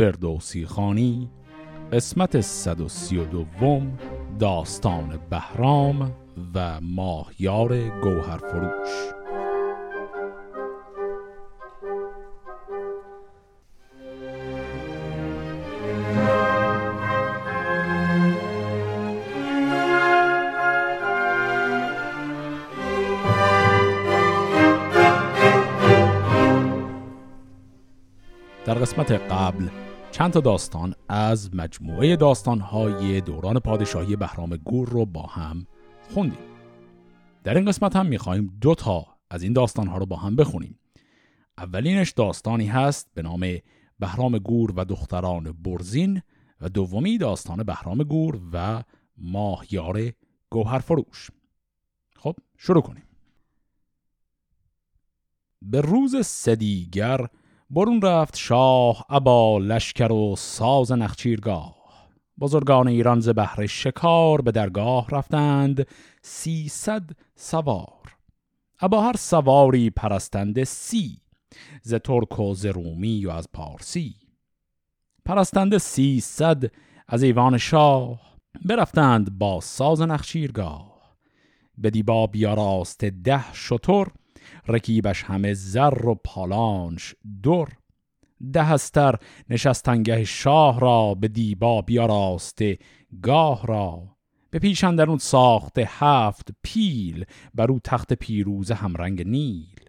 فردوسی خانی قسمت 132 داستان بهرام و ماهیار گوهر فروش در قسمت قبل چند تا داستان از مجموعه داستانهای دوران پادشاهی بهرام گور رو با هم خوندیم. در این قسمت هم می‌خواهیم دو تا از این داستانها رو با هم بخونیم. اولینش داستانی هست به نام بهرام گور و دختران برزین و دومی داستان بهرام گور و ماهیار گوهر فروش. خب شروع کنیم. به روز سدیگر برون رفت شاه ابا لشکر و ساز نخچیرگاه. بزرگان ایران ز بهر شکار به درگاه رفتند سیصد سوار. ابا هر سواری پرستنده سی ز ترک و ز رومی و از پارسی. پرستنده سیصد از ایوان شاه برفتند با ساز نخچیرگاه. به دیبا بیاراست ده شتر رکیبش همه زر و پالانش دور دهستر نشستنگه شاه را به دیبا بیاراسته گاه را. به پیش اون ساخته هفت پیل بر او تخت پیروز همرنگ نیل.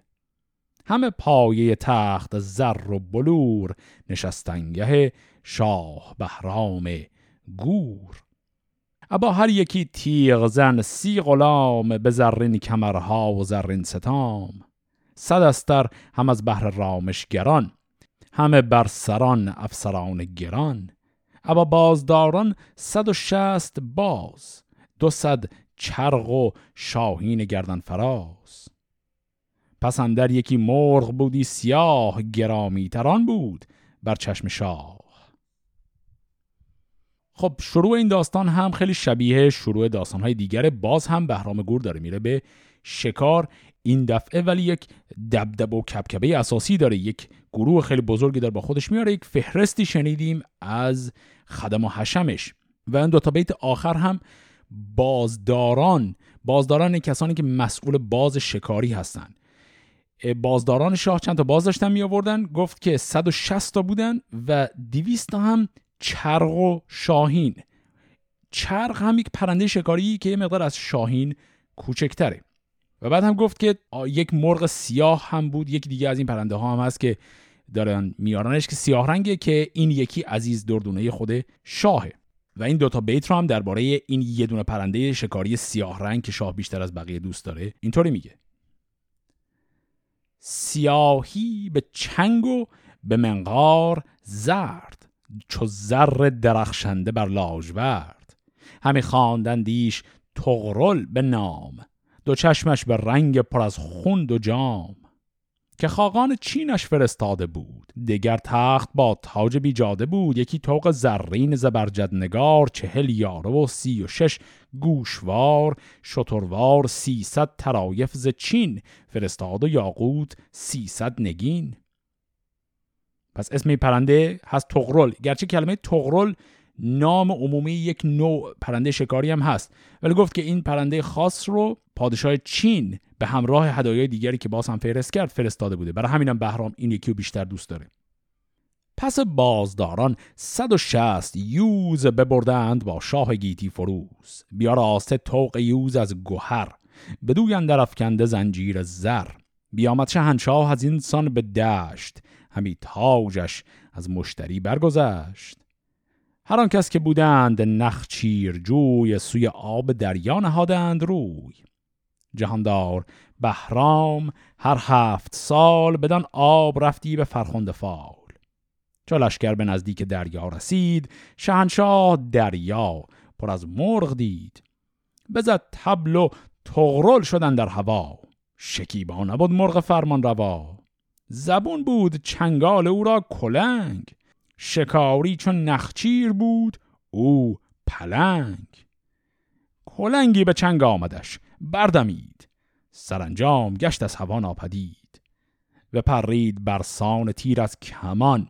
همه پایه تخت زر و بلور نشستنگه شاه بهرام گور. ابا هر یکی تیغ زن سی غلام به زرین کمرها و زرین ستام. صد استر هم از بهر رامشگران همه بر سران افسران گران. ابا بازداران صد و شست باز دو صد چرغ و شاهین گردن فراز. پس اندر یکی مرغ بودی سیاه گرامی تران بود بر چشم شاه. خب شروع این داستان هم خیلی شبیه شروع داستانهای دیگر باز هم بهرام گور داره میره به شکار. این دفعه ولی یک دبدب و کبکبه اساسی داره. یک گروه خیلی بزرگی داره با خودش میاره. یک فهرستی شنیدیم از خدم و حشمش. و این دوتا بیت آخر هم بازداران. بازداران کسانی که مسئول باز شکاری هستند بازداران شاه چند تا باز داشتن می آوردن گفت که 160 تا بودن و 200 تا هم چرغ و شاهین. چرغ هم یک پرنده شکاری که یه مقدار از شاهین کوچکتره. و بعد هم گفت که یک مرغ سیاه هم بود. یک دیگه از این پرنده ها هم هست که دارن میارنش که سیاه رنگه که این یکی عزیز دردونه خود شاهه. و این دوتا بیت رو هم درباره این یه دونه پرنده شکاری سیاه رنگ که شاه بیشتر از بقیه دوست داره اینطوری میگه. سیاهی به چنگ و به منقار زرد. چو زر درخشنده بر لاژورد همی خواندندیش تغرل به نام دو چشمش به رنگ پر از خوند و جام. که خاقان چینش فرستاده بود دگر تخت با تاج بیجاده بود. یکی توق زرین زبرجد نگار چهل یاره و سی و شش گوشوار. شتروار سیصد طرایف ز چین فرستاد و یاقوت سیصد نگین. پس اسم پرنده هست طغرل گرچه کلمه طغرل نام عمومی یک نوع پرنده شکاری هم هست. ولی گفت که این پرنده خاص رو پادشاه چین به همراه هدایای دیگری که باز هم فهرست کرد فرستاده بوده. برای همینم بهرام این یکی رو بیشتر دوست داره. پس بازداران 160 یوز ببردند با شاه گیتی فروز. بیاراسته طوق یوز از گوهر. بدوی اندر افکنده زنجیر زر. بیامد شهنشاه از اینسان به دشت. همی تاجش از مشتری برگذشت. هر آن کس که بودند نخچیر جوی سوی آب دریا نهادند روی. جهاندار بهرام هر هفت سال بدان آب رفتی به فرخنده فال. چو لشکر به نزدیک دریا رسید شهنشاه دریا پر از مرغ دید. بزد تبل و تغرل شدن در هوا. شکیبا نبود مرغ فرمان روا. زبون بود چنگال او را کلنگ شکاری چون نخچیر بود او پلنگ. کلنگی به چنگ آمدش بردمید سرانجام گشت از هوا ناپدید. و پرید برسان تیر از کمان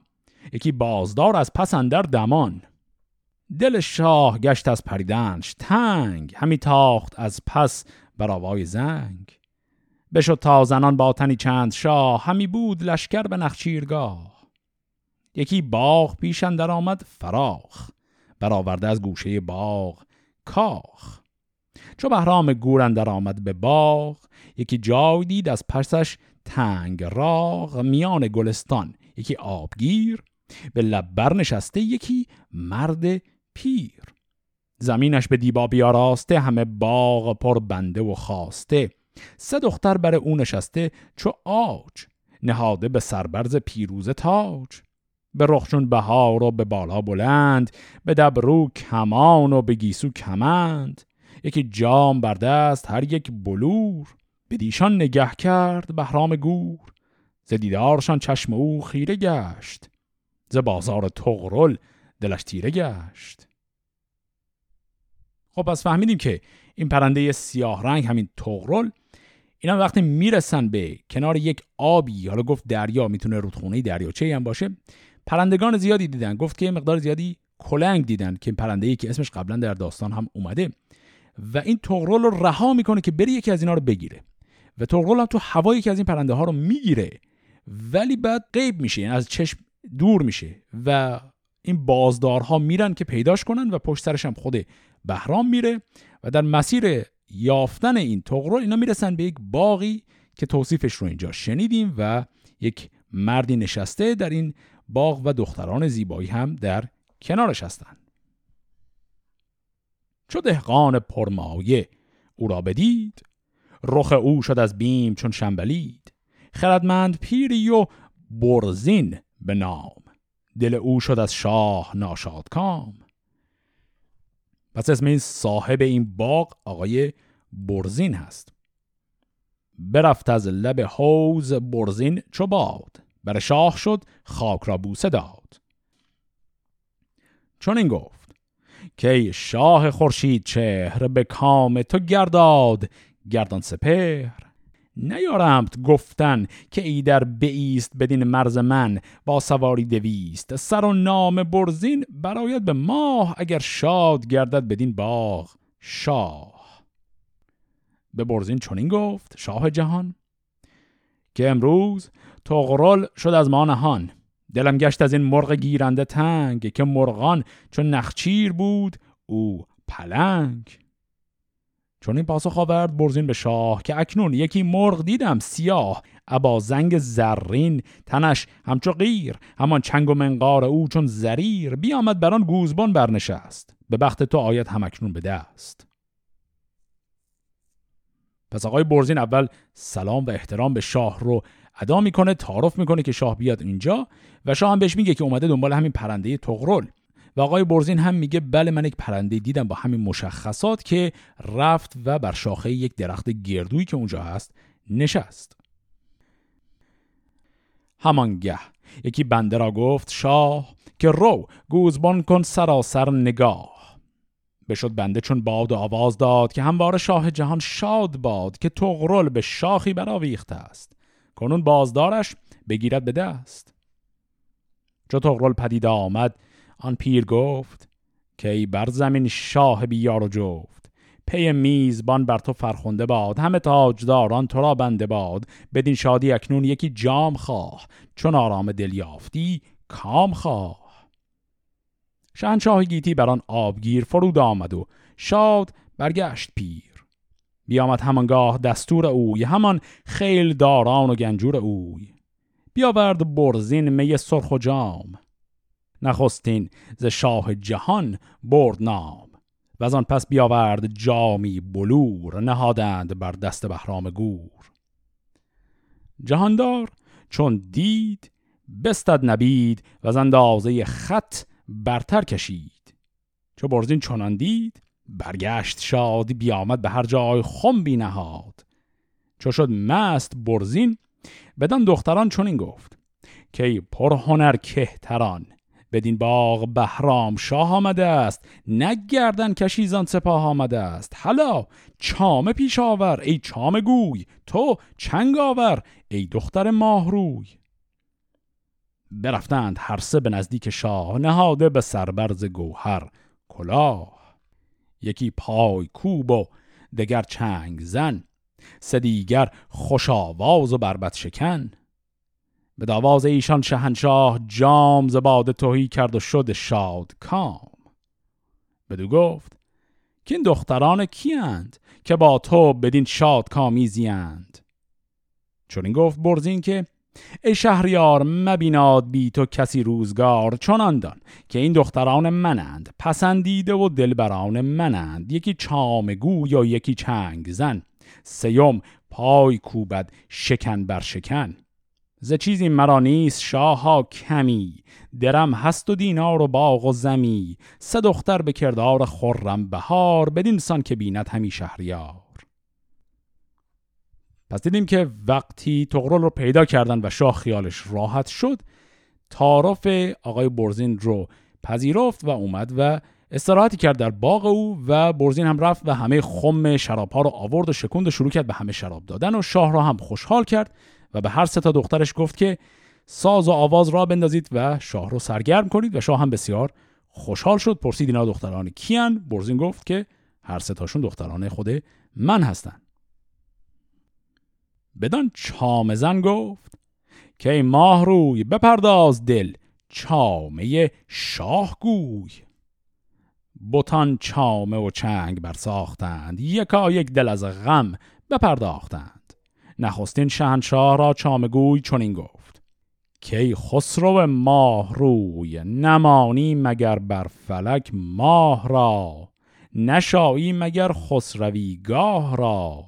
یکی بازدار از پس اندر دمان. دل شاه گشت از پریدنش تنگ همی تاخت از پس بر آوای زنگ. بشد تا زنان با تنی چند شاه همی بود لشکر به نخچیرگاه. یکی باغ پیش اندر آمد فراخ برآورده از گوشه باغ کاخ. چو بهرام گور اندر آمد به باغ یکی جای دید از پسش تنگ راغ. میان گلستان یکی آبگیر به لب برنشسته یکی مرد پیر. زمینش به دیبا بیاراسته همه باغ پر بنده و خواسته سه دختر بر او نشسته چو آج نهاده به سربرز پیروز تاج. به رخشون بهار و به بالا بلند به دبرو کمان و به گیسو کمند. یکی جام بر دست هر یک بلور. به دیشان نگه کرد بهرام گور. ز دیدارشان چشم او خیره گشت ز بازار تغرل دلش تیره گشت. خب پس فهمیدیم که این پرنده سیاه رنگ همین تغرل اینا وقتی می‌رسن به کنار یک آبی حالا گفت دریا می‌تونه رودخونه دریاچه هم باشه. پرندگان زیادی دیدن. گفت که مقدار زیادی کلنگ دیدن که پرنده ای که اسمش قبلا در داستان هم اومده. و این تغرل رو رها می‌کنه که بری یکی از اینا رو بگیره. و تغرل هم تو هوای یکی از این پرنده ها رو می‌گیره. ولی بعد غیب میشه یعنی از چشم دور میشه. و این بازدارها میرن که پیداش کنن و پشت سرش هم خود بهرام میره. و در مسیر یافتن این تغرل اینا می‌رسن به یک باقی که توصیفش رو اینجا شنیدیم و یک مردی نشسته در این باغ و دختران زیبایی هم در کنارش هستند چو دهقان پرمایه او را بدید رخ او شد از بیم چون شنبلید. خردمند پیری و برزین به نام دل او شد از شاه ناشاد کام پس اسم این صاحب این باغ آقای برزین هست. برفت از لب حوز برزین چو باد بر شاه شد خاک را بوسه داد. چون این گفت که شاه خورشید چهر به کام تو گرداد گردان سپهر نیارمت گفتن که ای در بیست بدین مرز من با سواری دویست. سر و نام برزین برایت به ماه اگر شاد گردد بدین باغ شاه. به برزین چنین گفت شاه جهان که امروز تغرل شد از ما نهان. دلم گشت از این مرغ گیرنده تنگ که مرغان چون نخچیر بود او پلنگ. چون این پاسخ آورد برزین به شاه که اکنون یکی مرغ دیدم سیاه. ابا زنگ زرین تنش همچو غیر همان چنگ و منقار او چون زریر. بیامد بران گوزبان برنشست. به بخت تو آید هم اکنون به دست. پس آقای برزین اول سلام و احترام به شاه رو ادا می‌کنه تعارف می‌کنه که شاه بیاد اینجا و شاه هم بهش میگه که اومده دنبال همین پرنده تغرل. و آقای برزین هم میگه بله من یک پرنده دیدم با همین مشخصات که رفت و بر شاخه یک درخت گردویی که اونجا هست نشست. همانگه. یکی بنده را گفت شاه که رو گوزبان کن سراسر نگاه. بشد بنده چون باد و آواز داد که هموار شاه جهان شاد باد که تغرل به شاخی براویخته است. کنون بازدارش بگیرد به دست. چو طغرل پدید آمد آن پیر گفت که ای بر زمین شاه بی‌یار و جفت پی میزبان بر تو فرخنده باد همه تاجداران تو را بنده باد بدین شادی اکنون یکی جام خواه چون آرام دل یافتی کام خواه. شهنشاه گیتی بر آن آبگیر فرود آمد و شاد برگشت پیر. بیامد همانگاه دستور اوی همان خیل داران و گنجور اوی. بیاورد برزین می سرخ و جام. نخستین ز شاه جهان برد نام و از آن پس بیاورد جامی بلور نهادند بر دست بهرام گور. جهاندار چون دید بستد نبید و از اندازه خط برتر کشید. چو برزین چنان دید برگشت شاد بیامد به هر جای خم نهاد. چو شد مست برزین بدان دختران چنین گفت که پر هنر کهتران بدین باغ بهرام شاه آمده است نگردن کشیزان سپاه آمده است. حالا چام پیش آور ای چام گوی تو چنگ آور ای دختر ماهروی برفتند هر سه به نزدیک شاه نهاده به سربرز گوهر کلاه. یکی پای کوب و دگر چنگ زن سه دیگر خوش آواز و بربت شکن. به داواز ایشان شهنشاه جام زباد توهی کرد و شد شاد کام بدو گفت که این دختران کیند که با تو بدین شاد کامیزیند چون این گفت برزین که ای شهریار مبیناد بی تو کسی روزگار چنان دان که این دختران منند پسندیده و دلبران منند یکی چامگو یا یکی چنگ زن سیوم پای کوبد شکن بر شکن. ز چیزی مرا نیست شاها کمی درم هست و دینار و باغ و زمی. سه دختر به کردار خرم بهار بدین سان که بیند همی شهریار. پس دیدیم که وقتی تغرل رو پیدا کردن و شاه خیالش راحت شد تعارف آقای برزین رو پذیرفت و اومد و استراحتی کرد در باغ او و برزین هم رفت و همه خم شراب ها رو آورد و شکند و شروع کرد به همه شراب دادن و شاه را هم خوشحال کرد. و به هر سه تا دخترش گفت که ساز و آواز را بندازید و شاه رو سرگرم کنید و شاه هم بسیار خوشحال شد. پرسید اینا دختران کیان؟ برزین گفت که هر سه تاشون دختران خود من هستن. بدان چام زن گفت که ای ماه روی بپرداز دل چامه شاه گوی. بوتان چامه و چنگ برساختند یکا یک دل از غم بپرداختند. نخستین شهنشاه را چامگوی چنین گفت کی خسرو ماه روی نمانی مگر بر فلک ماه را نشایی مگر خسروی گاه را؟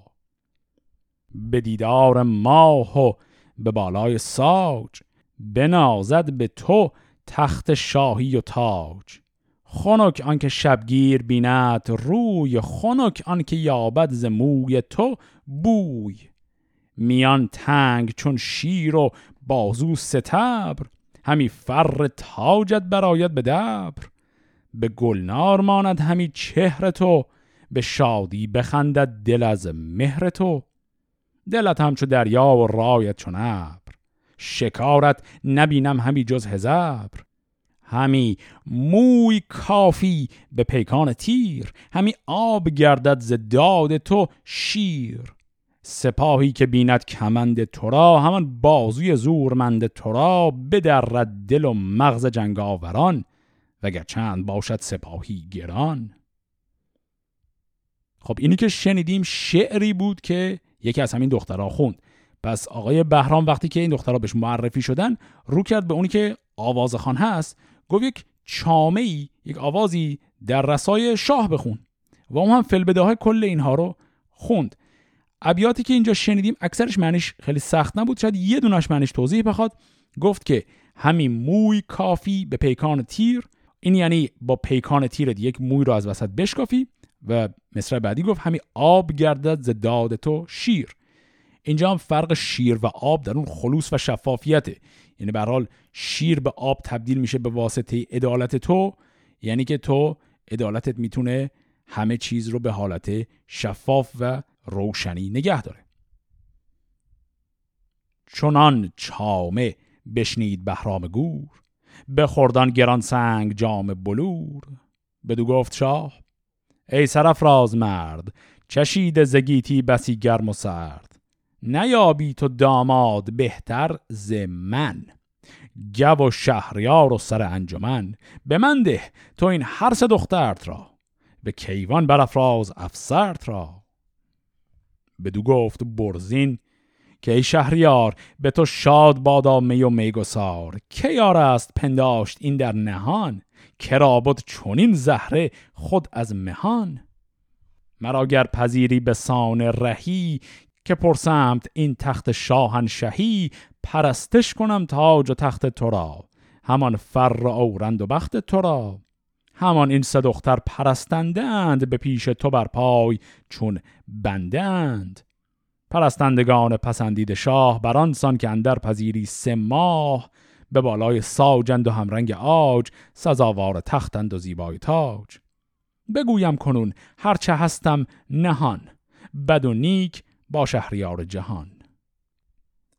به دیدار ماه و به بالای ساج بنازد به تو تخت شاهی و تاج. خنک آنکه شبگیر بیند روی خنک آنکه یابد ز موی تو بوی. میان تنگ چون شیر و بازو ستبر. همی فر تاجت براید به دبر. به گلنار ماند همی چهر تو به شادی بخندد دل از مهر تو. دلت همچو دریا و رایت چون ابر شکارت نبینم همی جز هزبر. همی موی کافی به پیکان تیر. همی آب گردد ز داد تو شیر. سپاهی که بیند کمند تو را همان بازوی زورمند تو را بدرد دل و مغز جنگاوران وگر چند باشد سپاهی گران. خب اینی که شنیدیم شعری بود که یکی از همین دخترها خوند. پس آقای بهرام وقتی که این دخترها بهش معرفی شدن رو کرد به اونی که آوازخان هست گفت یک چامه ای یک آوازی در رسای شاه بخون. و اون هم فلبده های کل اینها رو خوند. ابیاتی که اینجا شنیدیم اکثرش معنیش خیلی سخت نبود. شاید یه دونش معنیش توضیح بخواد. گفت که همین موی کافی به پیکان تیر. این یعنی با پیکان تیرت یک موی رو از وسط بشکافی و مصر بعدی گفت همین آب گردد ز داد تو شیر. اینجا هم فرق شیر و آب در اون خلوص و شفافیته یعنی به حال شیر به آب تبدیل میشه به واسطه عدالت تو. یعنی که تو عدالتت می‌تونه همه چیز رو به حالت شفاف و روشنی نگه داره. چنان چامه بشنید بهرام گور بخوردان گران سنگ جام بلور. بدو گفت شاه ای سرفراز مرد چشید زگیتی بسی گرم و سرد. نیابی تو داماد بهتر ز من. گو و شهریار و سر انجمن به من ده تو این هر سه دخترت را. به کیوان برافراز افسرت را. بدو گفت برزین که ای شهریار به تو شاد بادا می و میگسار که یار است پنداشت این در نهان؟ کرا بود چونین زهره خود از مهان؟ مرا گر پذیری به سان رهی که پرسمت این تخت شاهنشهی پرستش کنم تاج و تخت تو را همان فر اورند و بخت تو را همان این سه دختر پرستندند به پیش تو بر پای چون بندند. پرستندگان پسندید شاه بران سان که اندر پذیری سه ماه. به بالای ساجند و همرنگ آج سزاوار تختند و زیبای تاج. بگویم کنون هرچه هستم نهان بد و نیک با شهریار جهان.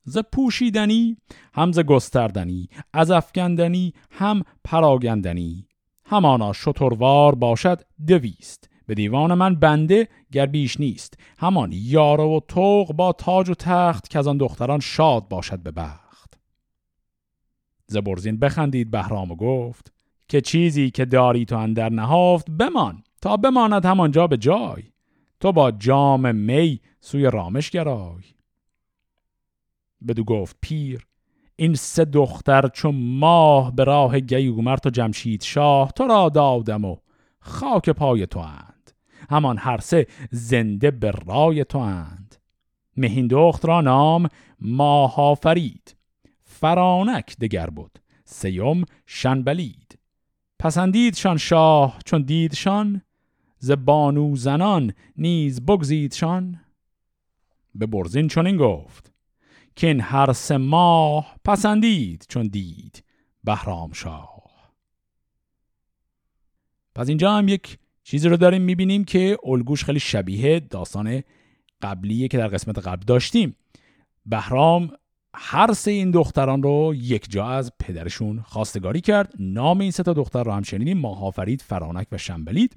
ز پوشیدنی هم ز گستردنی از افگندنی هم پراگندنی. همانا شتروار باشد دویست. به دیوان من بنده گر بیش نیست. همان یار و توق با تاج و تخت که از آن دختران شاد باشد به بخت. زبرزین بخندید بهرام و گفت که چیزی که داری تو اندر نهافت بمان تا بماند همانجا به جای. تو با جام می سوی رامش گرای. بدو گفت پیر این سه دختر چون ماه به راه گیومرت و جمشید شاه تو را دادم و خاک پای تو اند همان هر سه زنده به رای تو اند مهین دخت را نام ماه فرید فرانک دگر بود سیوم شنبلید. پسندیدشان شاه چون دیدشان ز بانو زنان نیز بگزیدشان به برزین چنین گفت که این هر سه ماه پسندید چون دید بهرام شاه. پس اینجا هم یک چیزی رو داریم می‌بینیم که الگوش خیلی شبیه داستان قبلیه که در قسمت قبل داشتیم. بهرام هر سه این دختران رو یک جا از پدرشون خواستگاری کرد. نام این سه تا دختر رو هم شنیدیم ماهافرید فرانک و شنبلید.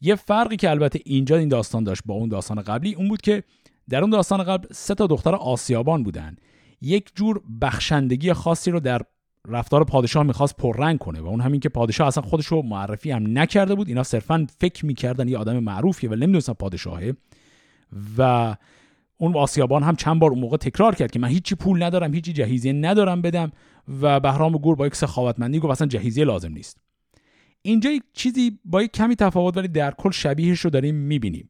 یه فرقی که البته اینجا این داستان داشت با اون داستان قبلی اون بود که در اون داستان قبل سه تا دختر آسیابان بودن. یک جور بخشندگی خاصی رو در رفتار پادشاه می‌خواست پررنگ کنه و اون همین که پادشاه اصلا خودش رو معرفی هم نکرده بود. اینا صرفا فکر می‌کردن یه آدم معروفیه و نمی‌دونستن پادشاهه. و اون آسیابان هم چند بار اون موقع تکرار کرد که من هیچی پول ندارم هیچی جهیزیه ندارم بدم و بهرام گور با یک سخاوتمندی گفت اصلا جهیزیه لازم نیست. اینجا یک چیزی با یک کمی تفاوت ولی در کل شبیهش رو داریم می‌بینیم.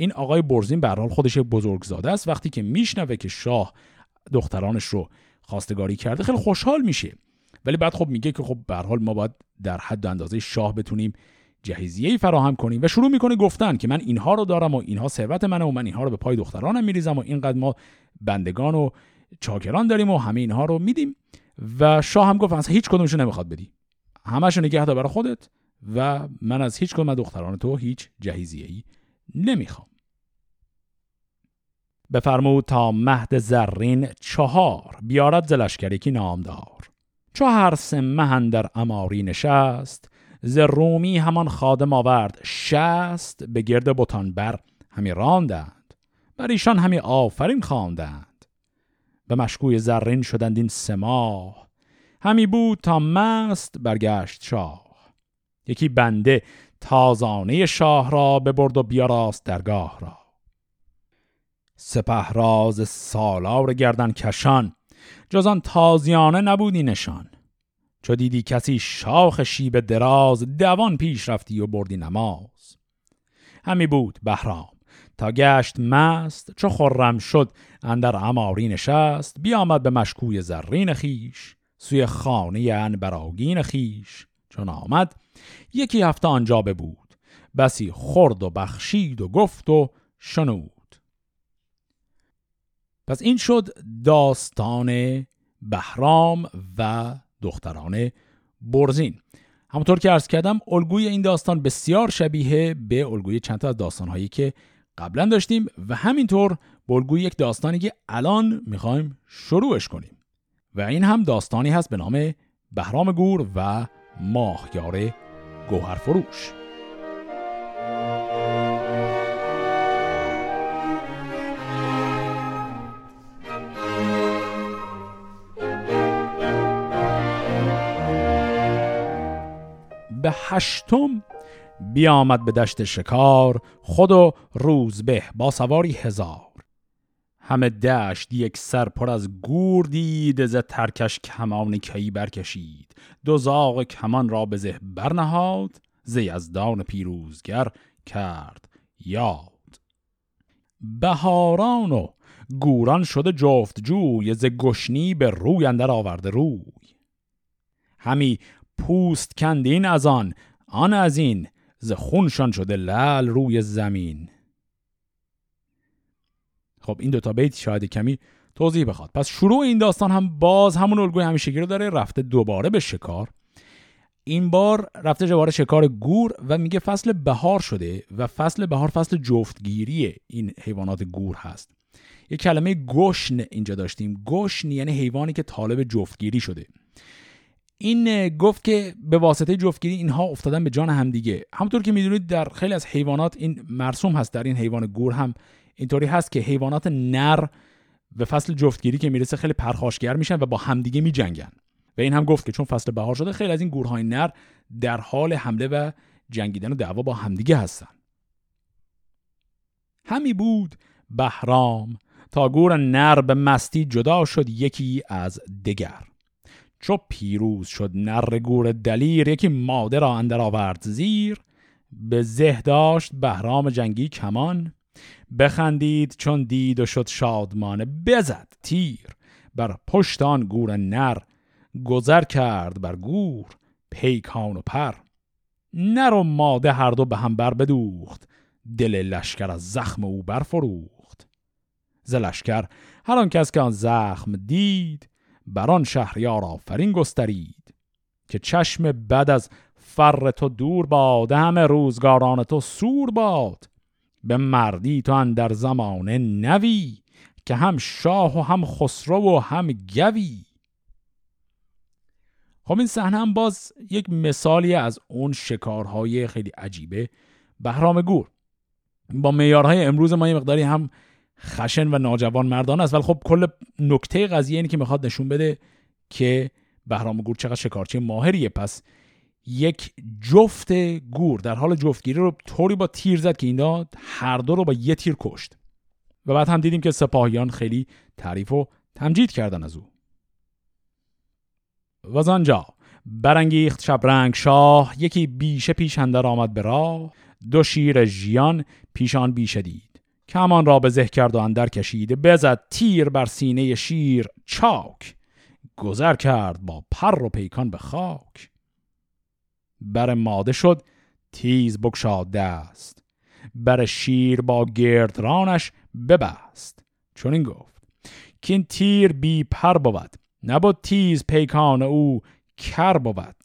این آقای برزین به حال خودش بزرگزاده است. وقتی که میشنوه که شاه دخترانش رو خواستگاری کرده خیلی خوشحال میشه. ولی بعد خب میگه که خب به حال ما باید در حد و اندازه شاه بتونیم جهیزیه فراهم کنیم و شروع می‌کنه گفتن که من اینها رو دارم و اینها ثروت منه و من اینها رو به پای دخترانم میریزم و اینقدر ما بندگان و چاکران داریم و همه اینها رو میدیم. و شاه هم گفت اصلا هیچ کدومشو نمی‌خواد بدی. همش نگه دار برای خودت و من از هیچ کدوم دختران تو هیچ جهیزیه ای نمی‌خوام. بفرمود تا مهد زرین چهار بیارد زلشکری که نامدار. چو هر سه مهن در اماری نشست ز رومی همان خادم آورد شست به گرد بتان بر همی راندند. بر ایشان همی آفرین خواندند. به مشکوی زرین شدند این سه همی بود تا مست برگشت شاه. یکی بنده تازانه شاه را ببرد و بیاراست درگاه را. سپه راز سالار گردن کشان جز آن تازیانه نبودی نشان. چو دیدی کسی شاخ شیب دراز دوان پیش رفتی و بردی نماز. همی بود بهرام تا گشت مست چو خرم شد اندر اماری نشست بیامد به مشکوی زرین خیش سوی خانه ان براگین خیش. چون آمد یکی هفته آنجا بود بسی خرد و بخشید و گفت و شنود. پس این شد داستان بهرام و دختران برزین. همونطور که عرض کردم الگوی این داستان بسیار شبیه به الگوی چند تا از داستانهایی که قبلا داشتیم و همینطور به الگوی یک داستانی که الان می‌خوایم شروعش کنیم. و این هم داستانی هست به نام بهرام گور و ماهیار گوهر فروش. به هشتم بیامد به دشت شکار خود و روزبه با سواری هزار. همه دشت یک سر پر از گور دید ز ترکش کمان کی برکشید. دو زاغ کمان را به زه برنهاد ز یزدان پیروزگر کرد یاد. بهاران و گوران شده جفت جوی ز گشنی به روی اندر آورده روی. همی پوست کندین از آن آن از این ز خونشان شده لل روی زمین. خب این دوتا بیت شاید کمی توضیح بخواد. پس شروع این داستان هم باز همون الگوی همیشگی رو داره رفته دوباره به شکار. این بار رفته جواره شکار گور و میگه فصل بهار شده و فصل بهار فصل جفتگیری این حیوانات گور هست. یه کلمه گشن اینجا داشتیم. گشن یعنی حیوانی که طالب جفتگیری شده. این گفت که به واسطه جفتگیری اینها افتادن به جان همدیگه. همونطور که می‌دونید در خیلی از حیوانات این مرسوم هست در این حیوان گور هم اینطوری هست که حیوانات نر به فصل جفتگیری که می‌رسه خیلی پرخاشگر میشن و با همدیگه میجنگن. و این هم گفت که چون فصل بهار شده خیلی از این گورهای نر در حال حمله و جنگیدن و دعوا با همدیگه هستن. همی بود بهرام تا گور نر به مستی جدا شد یکی از دگر. چو پیروز شد نر گور دلیر یکی ماده را اندر آورد زیر. به زه داشت بهرام جنگی کمان. بخندید چون دید و شد شادمانه بزد تیر بر پشت آن گور نر گذر کرد بر گور پیکان و پر. نر و ماده هر دو به هم بر بدوخت دل لشکر از زخم او برفروخت. ز لشکر هر آن کس که آن زخم دید بر آن شهریار آفرین گسترید. که چشم بد از فر تو دور باد همه روزگاران تو سور باد. به مردی تو اندر زمانه نوی که هم شاه و هم خسرو و هم گوی. خب این صحنه هم باز یک مثالی از اون شکارهای خیلی عجیبه. بهرام گور. با معیارهای امروز ما یه مقداری هم خشن و ناجوان مردان است ولی خب کل نکته قضیه اینه که می‌خواد نشون بده که بهرام گور چقدر شکارچی ماهریه. پس یک جفت گور در حال جفتگیری رو طوری با تیر زد که اینا هر دو رو با یه تیر کشت. و بعد هم دیدیم که سپاهیان خیلی تعریف و تمجید کردن از او. و آنجا برانگیخت شبرنگ شاه یکی بیشه پیش اندر آمد به راه دو شیر ژیان پیشان بیشه دید کمان را به زه کرد و اندر کشید بزد تیر بر سینه شیر چاک گذر کرد با پر و پیکان به خاک. بر ماده شد تیز بکشاد دست بر شیر با گردرانش ببست. چون این گفت که این تیر بی پر بود نبود تیز پیکان او کر بود.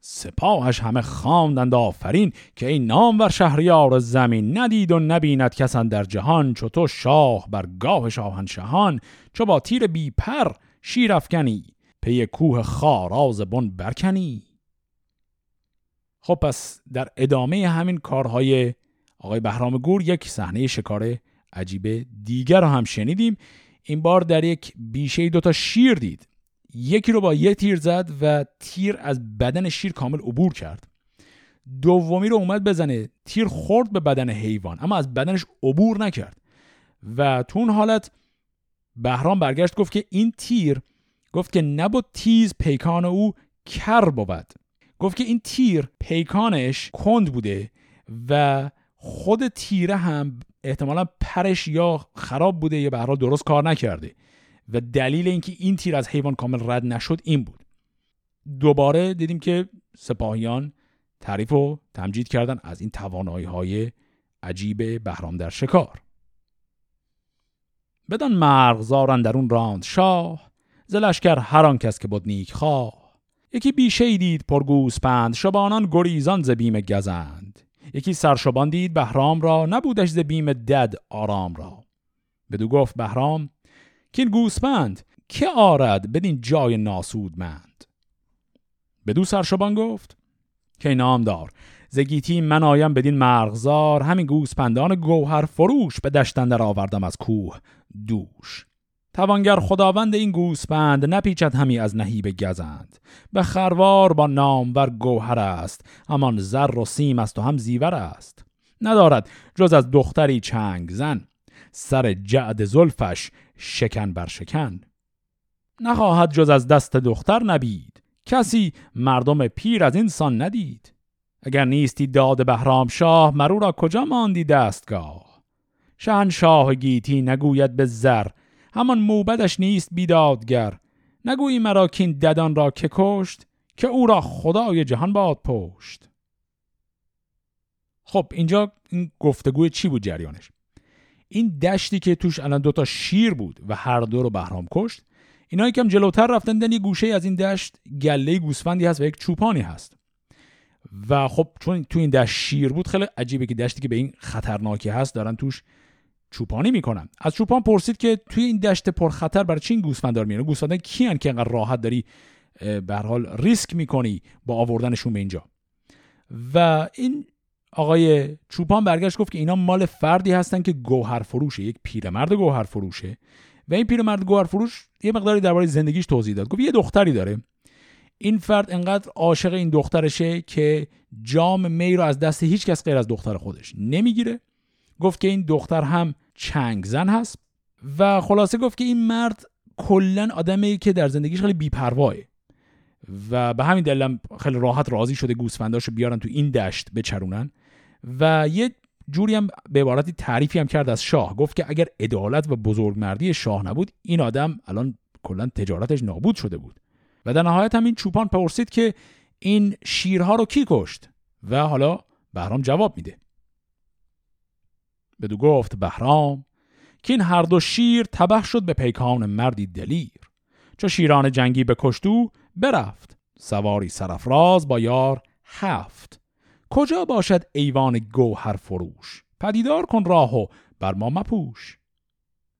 سپاهش همه خواندند آفرین که این نام بر شهریار زمین ندید و نبیند کسان در جهان چو تو شاه بر گاه شاهنشهان چو با تیر بی پر شیر افکنی پی کوه خاراز بن برکنی. خب پس در ادامه همین کارهای آقای بهرام گور یک صحنه شکار عجیب دیگر رو هم شنیدیم. این بار در یک بیشه دوتا شیر دید. یکی رو با یه تیر زد و تیر از بدن شیر کامل عبور کرد. دومی رو اومد بزنه. تیر خورد به بدن حیوان اما از بدنش عبور نکرد. و تو اون حالت بهرام برگشت گفت که این تیر گفت که نبود تیز پیکان او کر بود. گفت که این تیر پیکانش کند بوده و خود تیره هم احتمالا پرش یا خراب بوده یا به درست کار نکرده و دلیل اینکه این تیر از حیوان کامل رد نشد این بود. دوباره دیدیم که سپاهیان تعریف و تمجید کردن از این توانایی های عجیب بهرام در شکار. بدان مرغزارن در اون راند شاه زلشکر هر آن کس که بود نیک خواه. یکی بیشه دید پر گوسپند شبانان گریزان ز بیم گزند. یکی سرشبان دید بهرام را نبودش ز بیم دد آرام را. بدو گفت بهرام که این گوسپند که آرد بدین جای ناسودمند؟ بدو سرشبان گفت که نامدار زگیتی من آیم بدین مرغزار همین گوسپندان گوهر فروش به دشتن در آوردم از کوه دوش. توانگر خداوند این گوسپند نپیچد همی از نهیب گزند. به خروار با نامور گوهر است همان زر و سیم است و هم زیور است. ندارد جز از دختری چنگ زن. سر جعد زلفش شکن بر شکن. نخواهد جز از دست دختر نبید. کسی مردم پیر از این سان ندید. اگر نیستی داد بهرام شاه مرو را کجا ماندی دستگاه؟ شاه گیتی نگوید به زر همان موبدش نیست بیدادگر. نگویی مرا کین ددان را که کشت که او را خدای جهان باد پشت. خب اینجا این گفتگوی چی بود جریانش؟ این دشتی که توش الان دوتا شیر بود و هر دو رو بهرام کشت اینا یکم جلوتر رفتن دن یه گوشه از این دشت گله گوسفندی هست و یک چوپانی هست. و خب چون تو این دشت شیر بود خیلی عجیبه که دشتی که به این خطرناکی هست دارن توش چوپانی می‌کنن. از چوپان پرسید که توی این دشت پرخطر برای چین گوسفندار میاره گوسفندان کیان که انقدر راحت داری به حال ریسک می‌کنی با آوردنشون به اینجا. و این آقای چوپان برگشت گفت که اینا مال فردی هستن که گوهر فروشه یک پیرمرد گوهر فروشه. و این پیرمرد گوهر فروش یه مقداری درباره زندگیش توضیح داد. گفت یه دختری داره. این فرد انقدر عاشق این دخترشه که جام می رو از دست هیچ کس غیر از دختر خودش نمی‌گیره. گفت که این دختر هم چنگ زن هست و خلاصه گفت که این مرد کلا آدمی که در زندگیش خیلی بیپرواه. و به همین دلیل خیلی راحت راضی شده گوسفنداشو بیارن تو این دشت بچرونن. و یه جوری هم به عبارتی تعریفی هم کرد از شاه. گفت که اگر عدالت و بزرگمردی شاه نبود این آدم الان کلا تجارتش نابود شده بود. و در نهایت هم این چوپان پرسید که این شیرها رو کی کشت؟ و حالا بهرام جواب میده. بدو گفت بهرام. که این هر دو شیر تبه شد به پیکان مردی دلیر. چو شیران جنگی به کشتو برفت. سواری سرفراز با یار هفت. کجا باشد ایوان گوهر فروش؟ پدیدار کن راهو بر ما مپوش.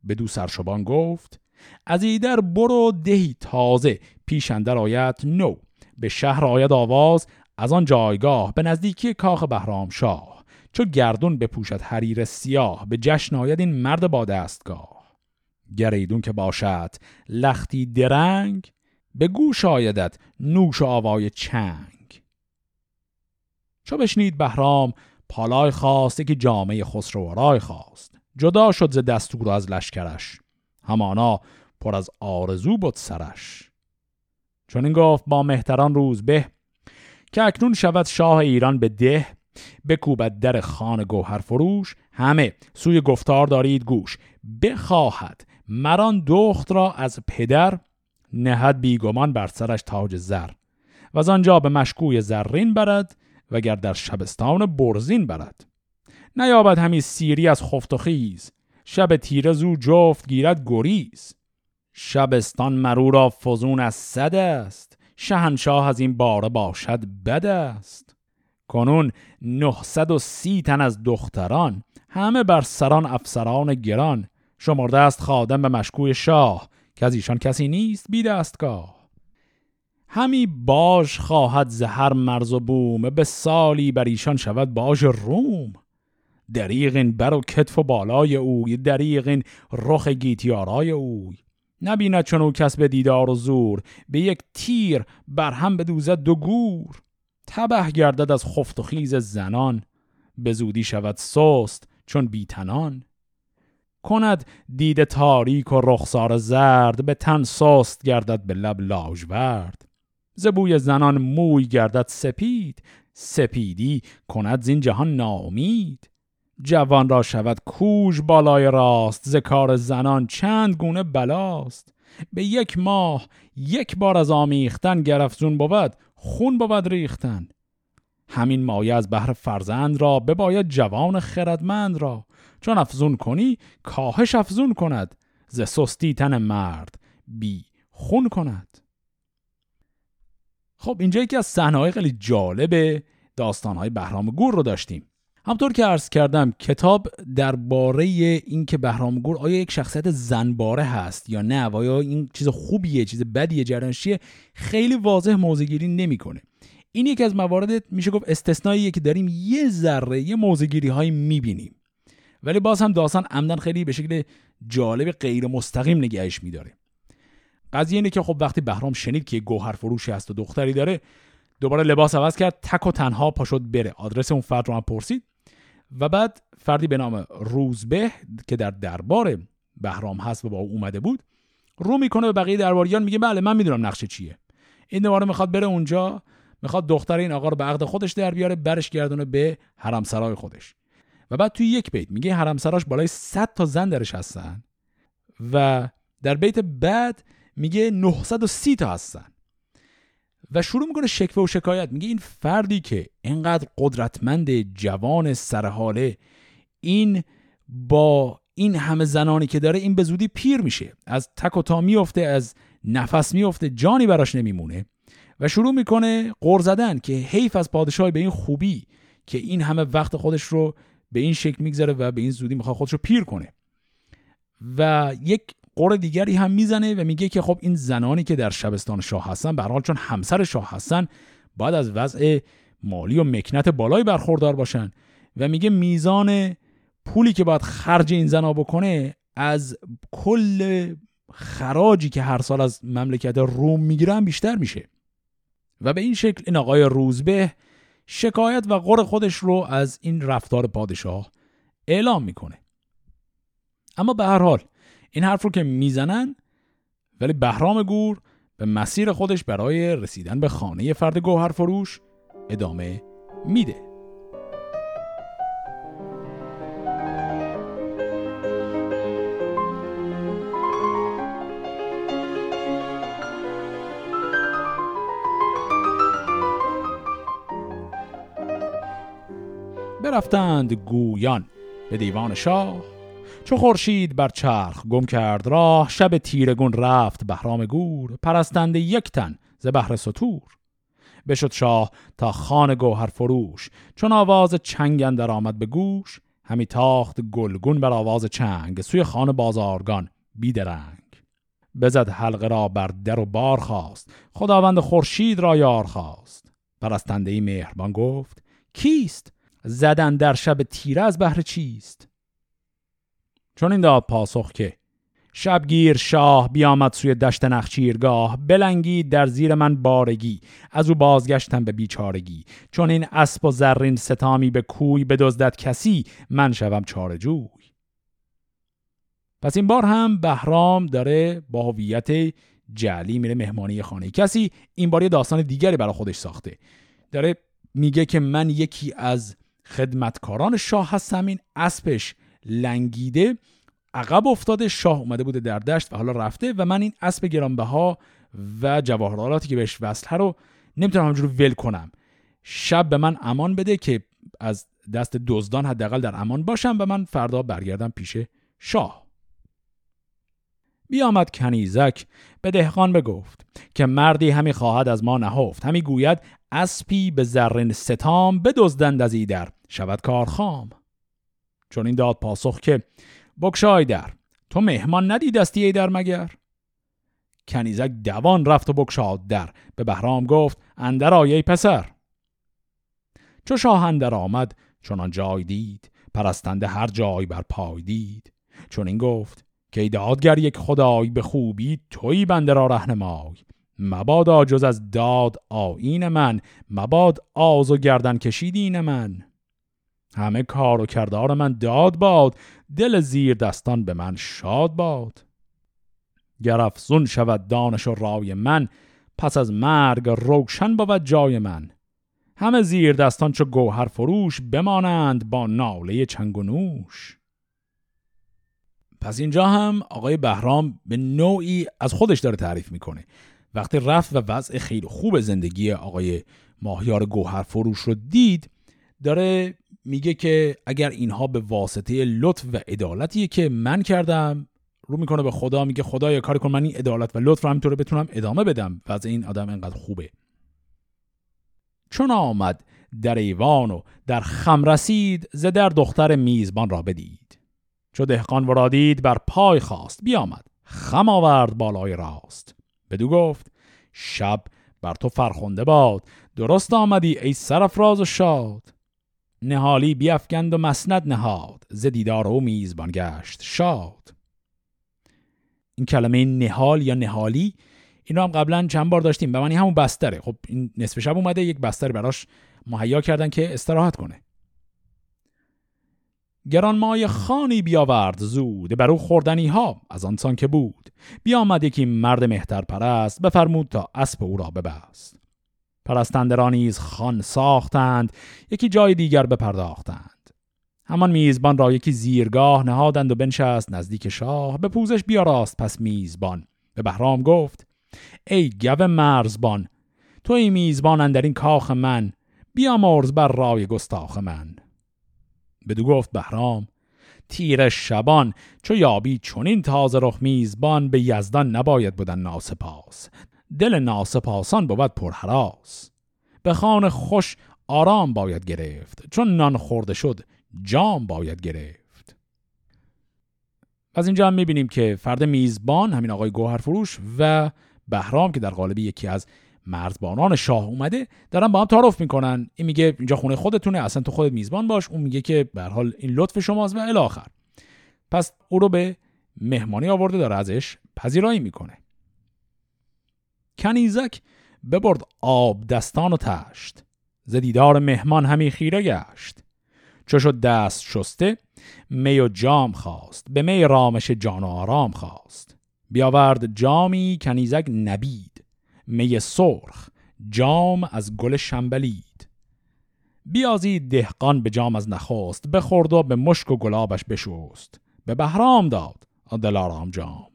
بدو سرشبان گفت از ایدر برو دهی تازه پیش اندر آید نو. به شهر آید آواز از آن جایگاه به نزدیکی کاخ بهرام شاه. چو گردون بپوشد حریر سیاه به جشن آید این مرد با دستگاه. گریدون که باشد لختی درنگ به گوش آیدت نوش آوای چنگ. چو بشنید بهرام پالای خواسته که جامعه خسرو خواست. جدا شد ز دستور از لشکرش. همانا پر از آرزو بود سرش. چون این گفت با مهتران روز به که اکنون شود شاه ایران به ده. بکوبد در خان گوهر فروش. همه سوی گفتار دارید گوش. بخواهد مران دخت را از پدر نهد بیگمان بر سرش تاج زر. و از آنجا به مشکوی زرین برد وگر در شبستان برزین برد. نیابد همی سیری از خفت و خیز. شب تیره زو جفت گیرد گریز. شبستان مرو را فزون از صد است. شهنشاه از این باره باشد بد است. کنون نهصد و سی تن از دختران همه بر سران افسران گران. شمرده است خادم به مشکوی شاه که از ایشان کسی نیست بی دستگاه. همی باش خواهد زهر مرز و بوم به سالی بر ایشان شود باش روم. دریغ بر و کتف و بالای اوی دریغ رخ گیتیارای اوی. نبیند چون او کس به دیدار و زور به یک تیر بر هم بدوزد دو گور. تبه گردد از خفت و خیز زنان به زودی شود سست چون بیتنان. کند دید تاریک و رخسار زرد به تن سست گردد به لب لاژورد. زبوی زنان موی گردد سپید سپیدی کند زین جهان ناامید. جوان را شود کوژ بالای راست ز کار زنان چند گونه بلاست. به یک ماه یک بار از آمیختن گرفزون بود خون بود ریختن. همین مایه از بهر فرزند را بباید جوان خردمند را. چون افزون کنی کاهش افزون کند. ز سستی تن مرد بی خون کند. خب اینجا یکی از صحنه‌های خیلی جالب داستانهای بهرام گور رو داشتیم. همطور که عرض کردم کتاب درباره اینکه بهرام گور آیا یک شخصیت زنباره هست یا نه و آیا این چیز خوبیه چیز بدیه جرانشیه خیلی واضح موضعگیری نمی‌کنه. این یکی از موارد میشه گفت استثنائیه که داریم یه ذره یه موضعگیری هایی می‌بینیم. ولی باز هم داستان عمدن خیلی به شکل جالب غیر مستقیم نگهش میداره. قضیه اینه که خب وقتی بهرام شنید که گوهر فروشی هست و دختری داره دوباره لباس عوض کرد تک و تنها پاشد بره. آدرس اون فرد رو هم پرسید. و بعد فردی به نام روزبه که در دربار بهرام هست و با او اومده بود رو می‌کنه به بقیه درباریان میگه بله من می‌دونم نقشه چیه. این دوباره می‌خواد بره اونجا می‌خواد دختر این آقا رو به عقد خودش در بیاره برش گردونه به حرمسرای خودش. و بعد توی یک بیت میگه حرمسراش بالای 100 تا زن درش هستن و در بیت بعد میگه 930 تا هستن. و شروع می‌کنه شکوه و شکایت. میگه این فردی که اینقدر قدرتمند جوان سرحاله این با این همه زنانی که داره این به زودی پیر میشه. از تک و تا میفته از نفس میفته جانی براش نمیمونه. و شروع می‌کنه قر زدن که حیف از پادشاهی به این خوبی که این همه وقت خودش رو به این شکل میگذره و به این زودی می‌خواد خودش رو پیر کنه. و یک قور دیگری هم می‌زنه و میگه که خب این زنانی که در شبستان شاه هستن به حال چون همسر شاه هستن باید از وضع مالی و مکنت بالایی برخوردار باشن و میگه میزان پولی که باید خرج این زنا بکنه از کل خراجی که هر سال از مملکت روم می‌گیرن بیشتر میشه. و به این شکل این آقای روزبه شکایت و قر خودش رو از این رفتار پادشاه اعلام می‌کنه. اما به هر حال این حرف رو که می‌زنن ولی بهرام گور به مسیر خودش برای رسیدن به خانه فرد گوهر فروش ادامه میده. برفتند گویان به دیوان شاه چو خورشید بر چرخ گم کرد راه شب تیرگون رفت بهرام گور پرستنده یک تن ز بهر سطور بشد شاه تا خان گوهر فروش چون آواز چنگ اندر آمد به گوش. همی تاخت گلگون بر آواز چنگ سوی خان بازارگان بیدرنگ. بزد حلقه را بر در و بار خواست خداوند خورشید را یار خواست. پرستنده ای مهربان گفت کیست؟ زدن در شب تیره از بهر چیست؟ چون این داد پاسخ که شبگیر شاه بیامد سوی دشت نخچیرگاه بلنگی در زیر من بارگی از او بازگشتم به بیچارگی. چون این اسب و زرین ستامی به کوی بدزدد کسی من شوم چارجوی پس این بار هم بهرام داره با هویت جعلی میره مهمانی خانه. کسی این بار یه داستان دیگری برای خودش ساخته. داره میگه که من یکی از خدمتکاران شاه هستم این اسبش لنگیده عقب افتاده شاه اومده بوده در دشت و حالا رفته و من این اسب گرانبها و جواهرالاتی که بهش وصله رو نمی‌تونم همجور ول کنم. شب به من امان بده که از دست دزدان حداقل در امان باشم و من فردا برگردم پیش شاه. بیامد کنیزک به دهقان بگفت که مردی همی خواهد از ما نهفت. همی گوید اسپی به زرین ستام بدزدند از ایدر. شود کار خام. چون این داد پاسخ که بکشای در تو مهمان ندیدستی ای در مگر؟ کنیزک دوان رفت و بکشاد در به بهرام گفت اندر آیه پسر. چو شاه اندر آمد چون جای دید پرستنده هر جای بر پای دید. چون این گفت که دادگر یک خدای به خوبی توی بنده را رهنمای. مباد جز از داد آین من مباد آز و گردن کشیدین من. همه کار و کردار من داد باد دل زیر دستان به من شاد باد. گرفزون شود دانش و رای من پس از مرگ روشن بود جای من. همه زیر دستان چو گوهر فروش بمانند با ناله چنگ و نوش. پس اینجا هم آقای بهرام به نوعی از خودش داره تعریف می‌کنه. وقتی رفت و وضع خیلی خوب زندگی آقای ماهیار گوهر فروش رو دید داره میگه که اگر اینها به واسطه لطف و عدالتیه که من کردم رو می‌کنه به خدا میگه خدا یا کاری کن من این عدالت و لطف رو همینطوره بتونم ادامه بدم. و از این آدم انقدر خوبه. چون آمد در ایوان و در خم رسید ز در دختر میزبان را بدید. چو دهقان ورادید بر پای خواست بیامد. خم آورد بالای راست. بدو گفت شب بر تو فرخنده باد درست آمدی ای سرفراز و شاد. نهالی بیافکند و مسند نهاد ز دیدار او میزبان گشت شاد. این کلمه نهال یا نهالی این هم قبلا چند بار داشتیم به معنی همون بستره. خب این نصف شب اومده یک بستر براش مهیا کردن که استراحت کنه. گران مای خانی بیاورد زود بر او خوردنی ها از آنسان که بود. بیامد یکی مرد مهتر پرست بفرمود تا اسب او را ببست. پرستنده را نیز خان ساختند یکی جای دیگر بپرداختند. همان میزبان را یکی زیرگاه نهادند و بنشست نزدیک شاه به پوزش بیاراست پس میزبان. به بهرام گفت ای گو مرزبان تو ای میزبان در این کاخ من مرز بر رای گستاخ من. بدو گفت بهرام تیر شبان چو یابی چونین تازه رخ میزبان به یزدان نباید بودن ناسپاس. دل ناسپاسان بود پرحراس. به خان خوش آرام باید گرفت چون نان خورده شد جام باید گرفت. از اینجا هم می‌بینیم که فرد میزبان همین آقای گوهر فروش و بهرام که در قالب یکی از مرزبانان شاه اومده دارن با هم تعارف می‌کنن. این میگه اینجا خونه خودتونه اصلا تو خودت میزبان باش. اون میگه که به حال این لطف شماست و الاخر پس او رو به مهمانی آورده داره ازش پذیرایی می‌کنه. کنیزک ببرد آب دستان و تشت. ز مهمان همی خیره گشت. چو شد دست شسته می و جام خواست. به می رامش جان و آرام خواست. بیاورد جامی کنیزک نبید. می سرخ جام از گل شنبلید. بیازید دهقان به جام از نخست. بخورد و به مشک و گلابش بشوست به بهرام داد دلارام جام.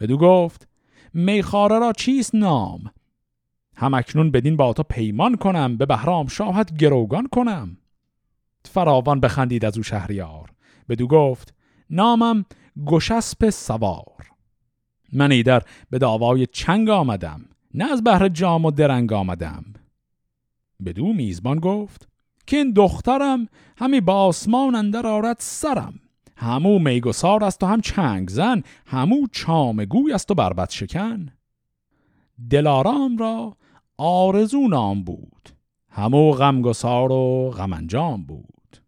بدو گفت میخاره را چیست نام؟ هم اکنون بدین با تو پیمان کنم به بهرام شاهت گروگان کنم. فراوان بخندید از او شهریار بدو گفت نامم گشسپ سوار. من ایدر به داوای چنگ آمدم نه از بهر جام و درنگ آمدم. بدو میزبان گفت که این دخترم همی با آسمان اندر آرد سرم. همو میگسار است و هم چنگ زن همو چامگوی است و بربت شکن. دلارام را آرزو نام بود همو غمگسار و غمانجام بود.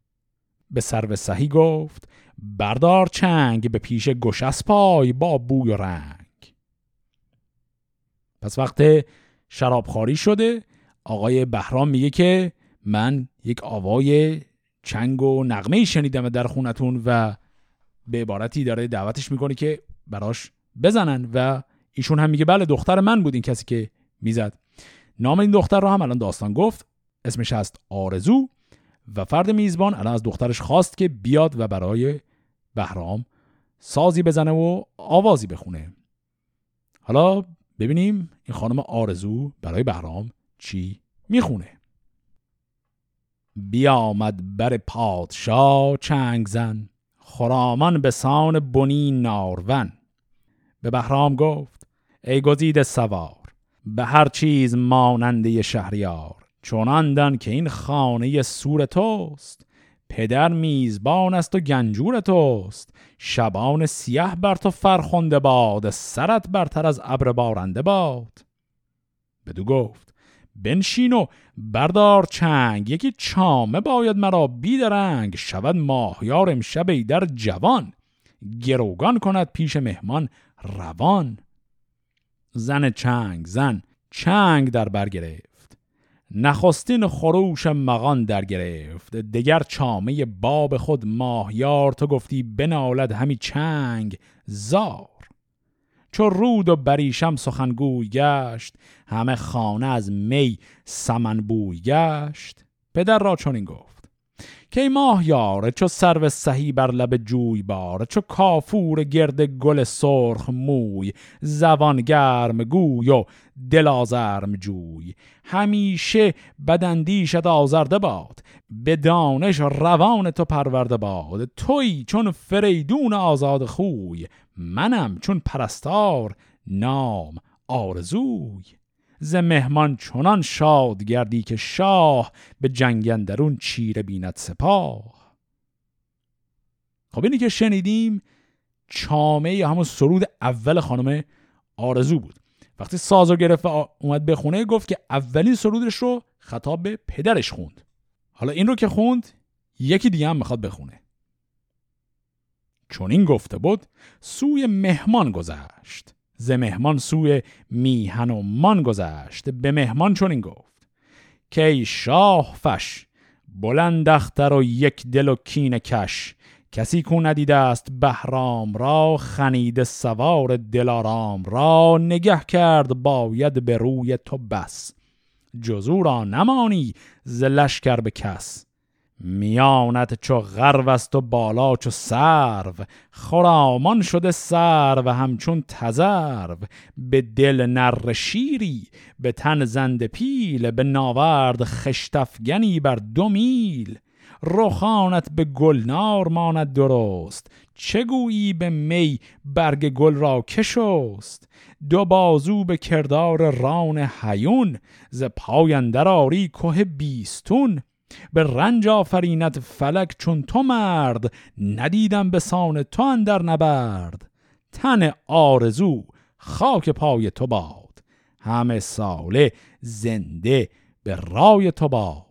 به سرو سهی گفت بردار چنگ به پیش گشس پای با بوی و رنگ. پس وقت شرابخواری شده آقای بهرام میگه که من یک آوای چنگ و نغمه شنیدم در خونتون و به عبارتی داره دعوتش می‌کنه که براش بزنن و ایشون هم میگه بله دختر من بود این کسی که می‌زد. نام این دختر رو هم الان داستان گفت. اسمش هست آرزو و فرد میزبان الان از دخترش خواست که بیاد و برای بهرام سازی بزنه و آوازی بخونه. حالا ببینیم این خانم آرزو برای بهرام چی می‌خونه. بیامد بر پادشاه چنگ زن. خرامان به سان بنی نارون به بهرام گفت ای گزیده سوار به هر چیز ماننده شهریار چوناندن که این خانه سور توست. پدر میزبان است و گنجور توست. شبان سیه بر تو فرخنده باد سرت برتر از ابر بارنده باد. بدو گفت بنشین و بردار چنگ. یکی چامه باید مرا بیدرنگ. شود ماهیار امشب در جوان. گروگان کند پیش مهمان روان. زن چنگ زن چنگ در بر گرفت. نخستین خروش مغان در گرفت. دگر چامه باب خود ماهیار. تو گفتی بنالد همی چنگ. زار چو رود و بریشم سخنگوی گشت همه خانه از می سمن بوی گشت. پدر را چنین گفت که ماه یاره چو سرو سهی بر لب جوی بار چو کافور گرد گل سرخ موی زبان گرم گوی و دل آزرم جوی. همیشه بدندیشت آزرده باد به دانش روان تو پرورده باد. توی چون فریدون آزاد خوی منم چون پرستار نام آرزوی. ز مهمان چنان شاد گردی که شاه به جنگندرون چیره بیند سپاه. خب اینی که شنیدیم چامه یا همون سرود اول خانم آرزو بود. وقتی سازو گرفت و اومد خونه گفت که اولین سرودش رو خطاب به پدرش خوند. حالا این رو که خوند یکی دیگه هم می‌خواد بخونه. چون این گفته بود سوی مهمان گذشت. ز مهمان سوی میهن و مان گذشت. به مهمان چون این گفت که ای شاه فش بلند اختر و یک دل و کین کش. کسی کو ندیده است بهرام را خنید سوار دلارام را. نگه کرد باید به روی تو بس. جزو را نمانی ز لشکر به کس. میانت چو غرو است و بالا چو سرو خرامان شده سرو همچون تزرو به دل نر شیری به تن زند پیل به ناورد خشتفگنی بر دو میل. رخانت به گلنار ماند درست چگویی به می برگ گل را کشست دو بازو به کردار ران حیون ز پایندر آری که بیستون. به رنج آفرینت فلک چون تو مرد ندیدم به سان تو اندر نبرد. تن آرزو خاک پای تو باد همه ساله زنده به رای تو باد.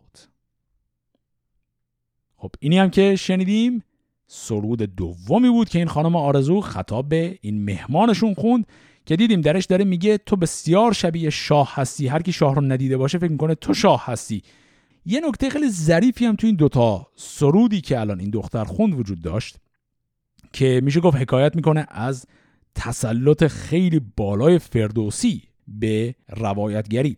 خب اینی هم که شنیدیم. سرود دومی بود که این خانم آرزو خطاب به این مهمانشون خوند که دیدیم درش داره میگه تو بسیار شبیه شاه هستی هر کی شاه رو ندیده باشه فکر می‌کنه تو شاه هستی. یه نکته خیلی ظریفی هم تو این دوتا سرودی که الان این دختر خوند وجود داشت که میشه گفت حکایت می‌کنه از تسلط خیلی بالای فردوسی به روایتگری.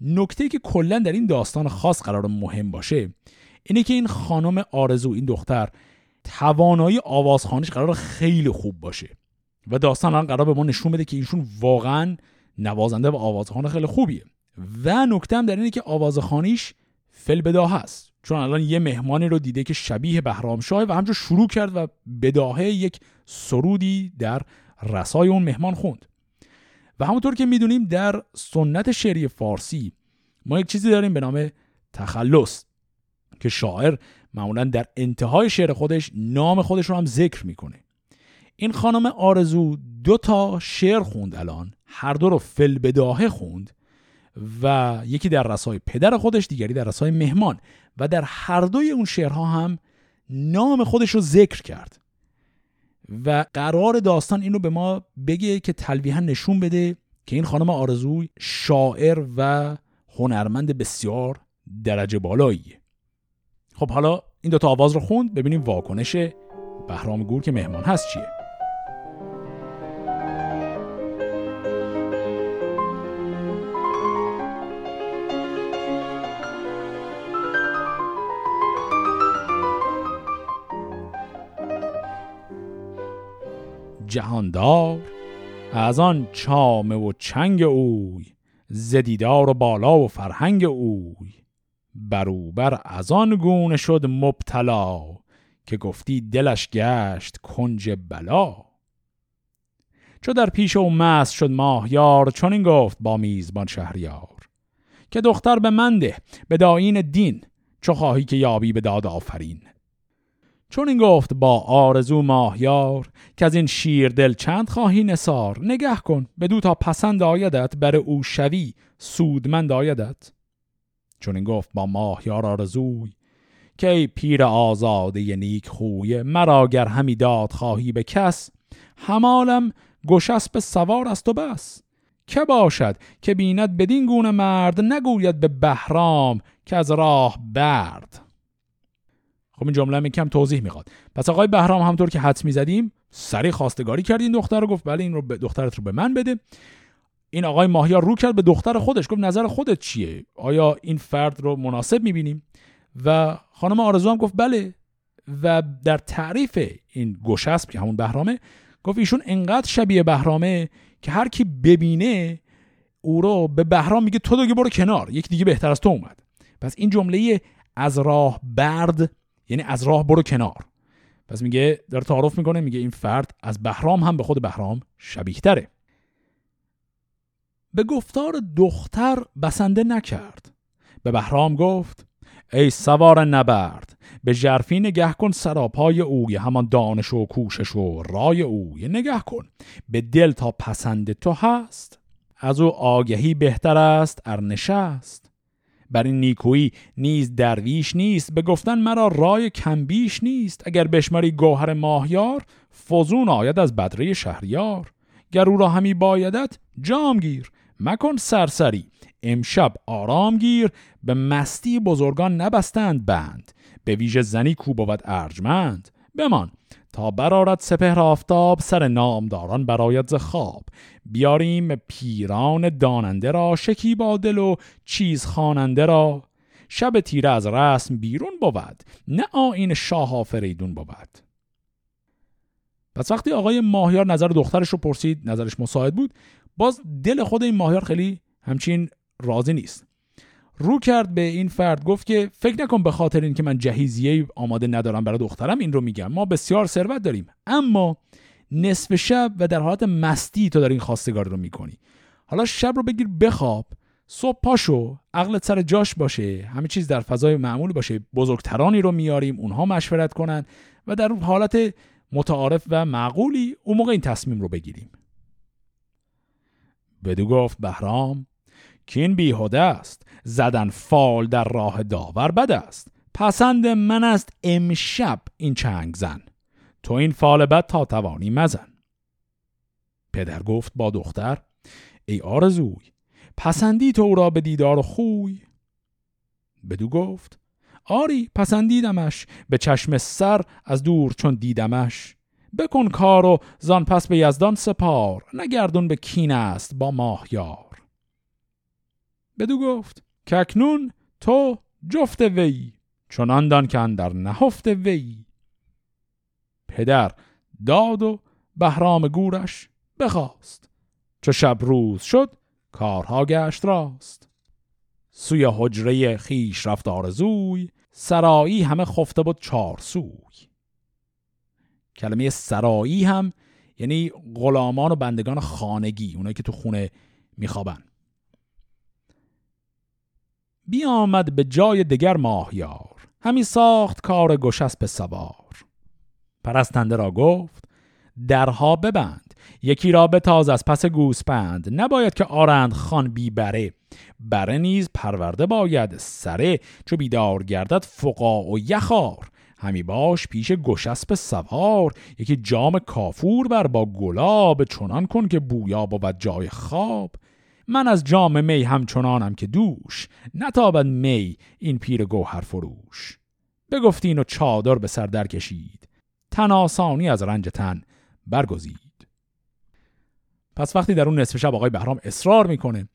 نکته که کلا در این داستان خاص قرار مهم باشه اینه که این خانم آرزو این دختر توانایی آوازخانیش قرار خیلی خوب باشه و داستان الان قرار به ما نشون بده که ایشون واقعا نوازنده و آوازخوان خیلی خوبیه. و نکته هم در اینه که آوازخانیش فل بداه هست چون الان یه مهمانی رو دیده که شبیه بهرام شاه و همجور شروع کرد و بداهه یک سرودی در رسای اون مهمان خوند. و همونطور که می‌دونیم در سنت شعری فارسی ما یک چیزی داریم به نام تخلص که شاعر معمولا در انتهای شعر خودش نام خودش رو هم ذکر می‌کنه. این خانم آرزو دو تا شعر خوند الان هر دو رو فل بداهه خوند. و یکی در رسای پدر خودش دیگری در رسای مهمان. و در هر دوی اون شعرها هم نام خودش رو ذکر کرد. و قرار داستان اینو به ما بگه که تلویحا نشون بده که این خانم آرزوی شاعر و هنرمند بسیار درجه بالاییه. خب حالا این دوتا آواز رو خوند ببینیم واکنش بهرام گور که مهمان هست چیه. جهاندار از آن چامه و چنگ اوی زدیدار و بالا و فرهنگ اوی. بروبر از آن گونه شد مبتلا که گفتی دلش گشت کنج بلا. چو در پیش او مست شد ماهیار چون این گفت با میزبان شهریار که دختر به منده به داین دین چو خواهی که یابی به داد آفرین. چون این گفت با آرزو ماهیار که از این شیر دل چند خواهی نسار نگه کن بدو تا پسند آیدت بر او شوی سودمند آیدت. چون این گفت با ماهیار آرزوی که ای پیر آزاده نیک خوی مرا گر همی داد خواهی به کس همالم به سوار است و بس. که باشد که بیند بدین گونه مرد نگوید به بهرام که از راه برد. خب این جمله می کم توضیح می‌خواد. پس آقای بهرام همطور که حدس می‌زدیم سری خواستگاری کرد این دختر رو گفت بله این رو به دخترت رو به من بده. این آقای ماهیار رو کرد به دختر خودش گفت نظر خودت چیه؟ آیا این فرد رو مناسب می‌بینیم؟ و خانم آرزو هم گفت بله. و در تعریف این گشسب که همون بهرامه گفت ایشون انقدر شبیه بهرامه که هر کی ببینه او رو به بهرام میگه تو دیگه برو کنار. یک دیگه بهتر از تو اومد. پس این جمله از راه برد یعنی از راه برو کنار. پس میگه داره تعارف می‌کنه میگه این فرد از بهرام هم به خود بهرام شبیه تره به گفتار دختر بسنده نکرد. به بهرام گفت ای سوار نبرد به جرفی نگه کن سراپای اوی همان دانش و کوشش و رای اوی نگه کن به دل تا پسند تو هست از او آگهی بهتر است ارنشست بر این نیکویی نیز درویش نیست به گفتن مرا رای کمبیش نیست. اگر بشماری گوهر ماهیار فزون آید از بدره شهریار. گر او را همی بایدت جام گیر. مکن سرسری. امشب آرام گیر. به مستی بزرگان نبستند بند. به ویژه زنی کو بود ارجمند. بمان. تا برارد سپهر آفتاب سر نامداران برایت ز خواب. بیاریم پیران داننده را شکی با دل و چیز خواننده را. شب تیره از رسم بیرون بود نه آین شاه آفریدون بود. پس وقتی آقای ماهیار نظر دخترش رو پرسید نظرش مساعد بود باز دل خود این ماهیار خیلی همچین راضی نیست. رو کرد به این فرد گفت که فکر نکن به خاطر اینکه من جهیزیه آماده ندارم برای دخترم این رو میگم. ما بسیار ثروت داریم اما نصف شب و در حالت مستی تو داری این رو می‌کنی. حالا شب رو بگیر بخواب صبح پاشو عقلت سر جاش باشه همه چیز در فضای معمول باشه بزرگترانی رو میاریم اونها مشورت کنن و در حالت متعارف و معقولی اون موقع این تصمیم رو بگیریم. بدو گفت بهرام که این بیهوده است. زدن فال در راه داور بد است. پسند من است امشب این چنگ زن. تو این فال بد تا توانی مزن. پدر گفت با دختر ای آرزوی پسندی تو را به دیدار خوی. بدو گفت آری پسندیدمش. به چشم سر از دور چون دیدمش. بکن کار و زان پس به یزدان سپار. نگردون به کین است با ماهیار. بدو گفت که اکنون تو جفت وی چون دان که در نهفت وی. پدر داد و بهرام گورش بخواست. چو شب روز شد کارها گشت راست. سوی حجره خیش رفت آرزوی سرایی همه خفته بود چار سوی. کلمه سرایی هم یعنی غلامان و بندگان خانگی اونایی که تو خونه میخوابن. بیامد به جای دگر ماهیار. همی ساخت کار گشسپ سوار. پرستنده را گفت درها ببند یکی را به تاز از پس گوسپند. نباید که آرند خان بی بره. بره نیز پرورده باید سره چو بیدار گردد فقا و یخار. همی باش پیش گشسب سوار یکی جام کافور بر با گلاب. چنان کن که بویا بود جای خواب. من از جام می همچنانم که دوش نتابد می این پیر گوهر فروش. بگفتین و چادر به سر در کشید تن آسانی از رنج تن برگزید. پس وقتی در اون نصف شب آقای بهرام اصرار می‌کنه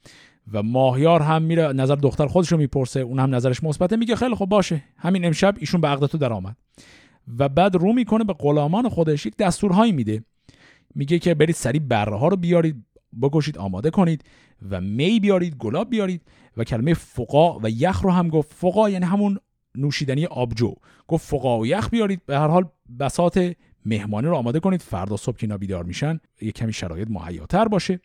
و ماهیار هم میره نظر دختر خودش رو می‌پرسه اون هم نظرش مثبته میگه خیلی خب باشه. همین امشب ایشون به عقد تو در آمد و بعد رو می‌کنه به غلامان خودش یک دستورهایی میده. میگه که برید سری بره ها رو بیارید. بکشید آماده کنید و می بیارید گلاب بیارید و کلمه فقا و یخ رو هم گفت. فقا یعنی همون نوشیدنی آبجو. گفت فقا و یخ بیارید. به هر حال بسات مهمانی رو آماده کنید. فردا صبح که اینا بیدار میشن یه کمی شرایط مهیاتر باشه.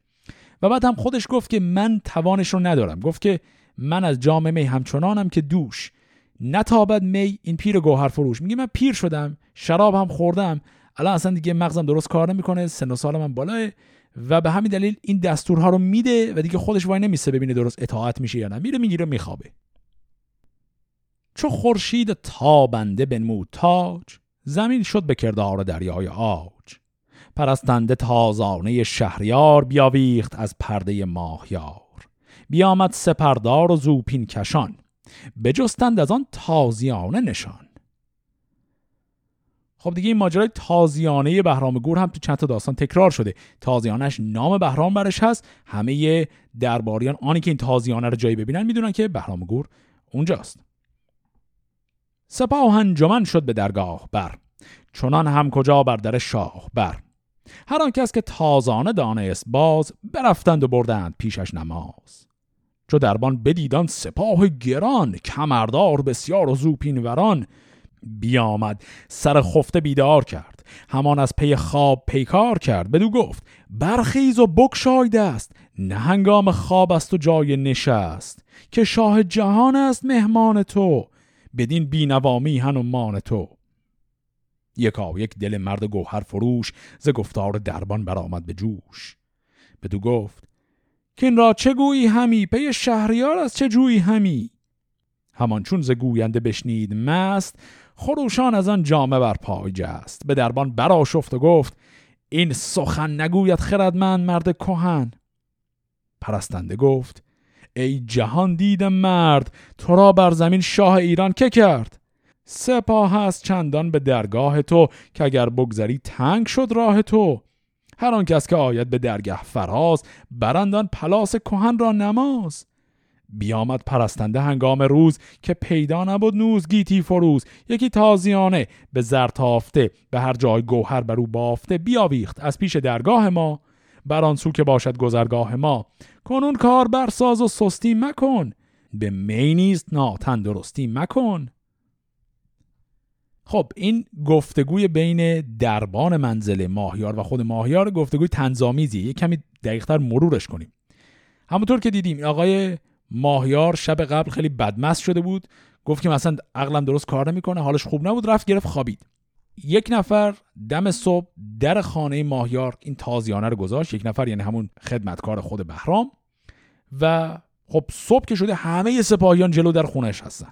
و بعد هم خودش گفت که من توانش رو ندارم. گفت که من از جام می همچنانم که دوش نتابد می. این پیر گوهر فروش. میگه من پیر شدم شراب هم خوردم. الان اصلا دیگه مغزم درست کار نمی‌کنه. سن و سال من بالاه. و به همین دلیل این دستورها رو میده و دیگه خودش وای نمیسته ببینه درست اطاعت میشه یا نه. میره می‌گیره میخوابه. چو خورشید تابنده بنمود تاج. زمین شد به کردار دریای آج پرستنده تازانه شهریار بیاویخت از پرده ماهیار. بیامد سپردار و زوپین کشان. بجستند از آن تازیانه نشان. خب دیگه این ماجرای تازیانه بهرام گور هم تو چند تا داستان تکرار شده. تازیانش نام بهرام برش هست. همه درباریان آنی که این تازیانه رو جایی ببینن می‌دونن که بهرام گور اونجاست. سپاه انجمن شد به درگاه بر. چنان هم کجا بر در شاه بر. هر آن کس که تازانه دانست باز برفتند و بردند پیشش نماز. چو دربان بدیدان سپاه گران کمردار بسیار و زوپین وران بیامد. سر خفته بیدار کرد. همان از پی خواب پیکار کرد. بدو گفت برخیز و بکشای است. نه هنگام خواب است و جای نشست. که شاه جهان است مهمان تو. بدین بینوامی مان تو. یکا یک دل مرد گوهر فروش. ز گفتار دربان برآمد به جوش. بدو گفت که این را چه گویی همی؟ پی شهریار از چه جویی همی؟ همان چون ز گوینده بشنید مست خروشان از آن جامه بر پای جست. به دربان براشفت و گفت این سخن نگوید خردمند مرد کهن. پرستنده گفت ای جهان دیدم مرد تو را بر زمین شاه ایران که کرد؟ سپاه هست چندان به درگاه تو که اگر بگذری تنگ شد راه تو. هر آن کس که آید به درگه فراز برندان پلاس کهن را نماز. بیامد پرستنده هنگام روز که پیدا نبود نوز گیتی فروز. یکی تازیانه به زرتافته به هر جای گوهر بر او بافته بیاویخت از پیش درگاه ما. بر آن سو که باشد گذرگاه ما کنون کار برساز و سستی مکن. به می نیست ناتن درستی مکن. خب این گفتگوی بین دربان منزل ماهیار و خود ماهیار گفتگوی تنظامیزی یک کمی دقیقتر مرورش کنیم. همونطور که دیدیم آقای ماهیار شب قبل خیلی بدمست شده بود. گفت که مثلا عقلم درست کار نمی‌کنه حالش خوب نبود رفت گرفت خوابید. یک نفر دم صبح در خانه ماهیار این تازیانه رو گذاشت. یک نفر یعنی همون خدمتکار خود بهرام. و خب صبح که شده همه سپاهیان جلو در خونش هستن.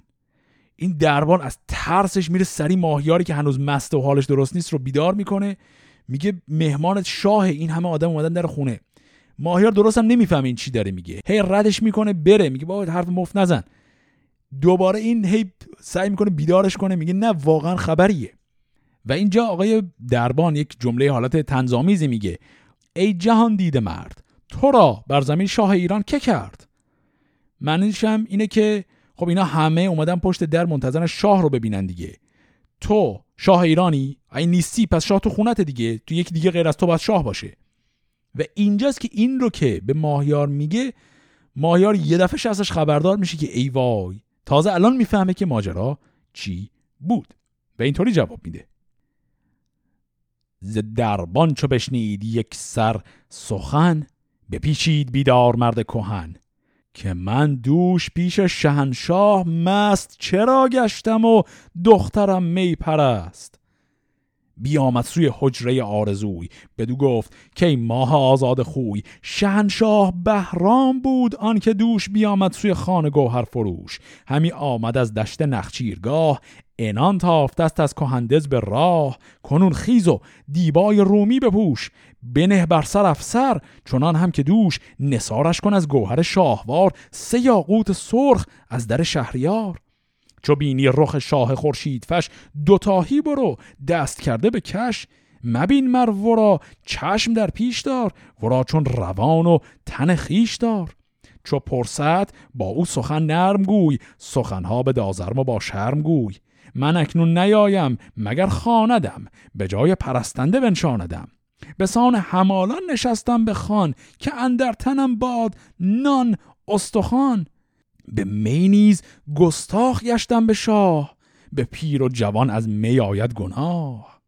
این دربان از ترسش میره سری ماهیاری که هنوز مست و حالش درست نیست رو بیدار می‌کنه. میگه مهمان شاه این همه آدم اومدن در خونه. ماهیار درست هم نمی‌فهمه این چی داره میگه. هی ردش می‌کنه بره. میگه بابا حرف مفت نزن. دوباره این هی سعی می‌کنه بیدارش کنه. میگه نه واقعا خبریه. و اینجا آقای دربان یک جمله حالت تنظامیزی میگه. ای جهان دیده مرد تو را بر زمین شاه ایران که کرد؟ معنیش هم اینه که خب اینا همه اومدن پشت در منتظر شاه رو ببینن دیگه. تو شاه ایرانی؟ ای نیستی پس شاه تو خونت دیگه. تو یک دیگه غیر از تو باید شاه باشه. و اینجاست که این رو که به ماهیار میگه ماهیار یه دفعه ازش خبردار میشه که ای وای تازه الان می‌فهمه که ماجرا چی بود. و اینطوری جواب میده. ز دربان چو بشنید یک سر سخن بپیچید بیدار مرد کهن که من دوش پیش شهنشاه مست چرا گشتم و دخترم می پرست؟ بیامد سوی حجره آرزوی. بدو گفت که ماه آزاد خوی؟ شهنشاه بهرام بود آنکه دوش بیامد سوی خانه گوهر فروش. همی آمد از دشت نخچیرگاه انان تافت است از کهندز به راه. کنون خیز و دیبای رومی بپوش بنه بر سر افسر چنان هم که دوش نسارش کن از گوهر شاهوار. سه یاقوت سرخ از در شهریار. چو بینی رخ شاه خورشید فش دوتاهی برو دست کرده به کش. مبین مر ورا چشم در پیش دار. ورا چون روان و تن خیش دار. چو پرسد با او سخن نرم گوی. سخنها به دازرم و با شرم گوی. من اکنون نیایم مگر خاندم به جای پرستنده بنشاندم. به سان همالان نشستم به خان که اندر تنم باد نان استخوان. به می نیز گستاخ گشتم به شاه به پیر و جوان از می آید گناه.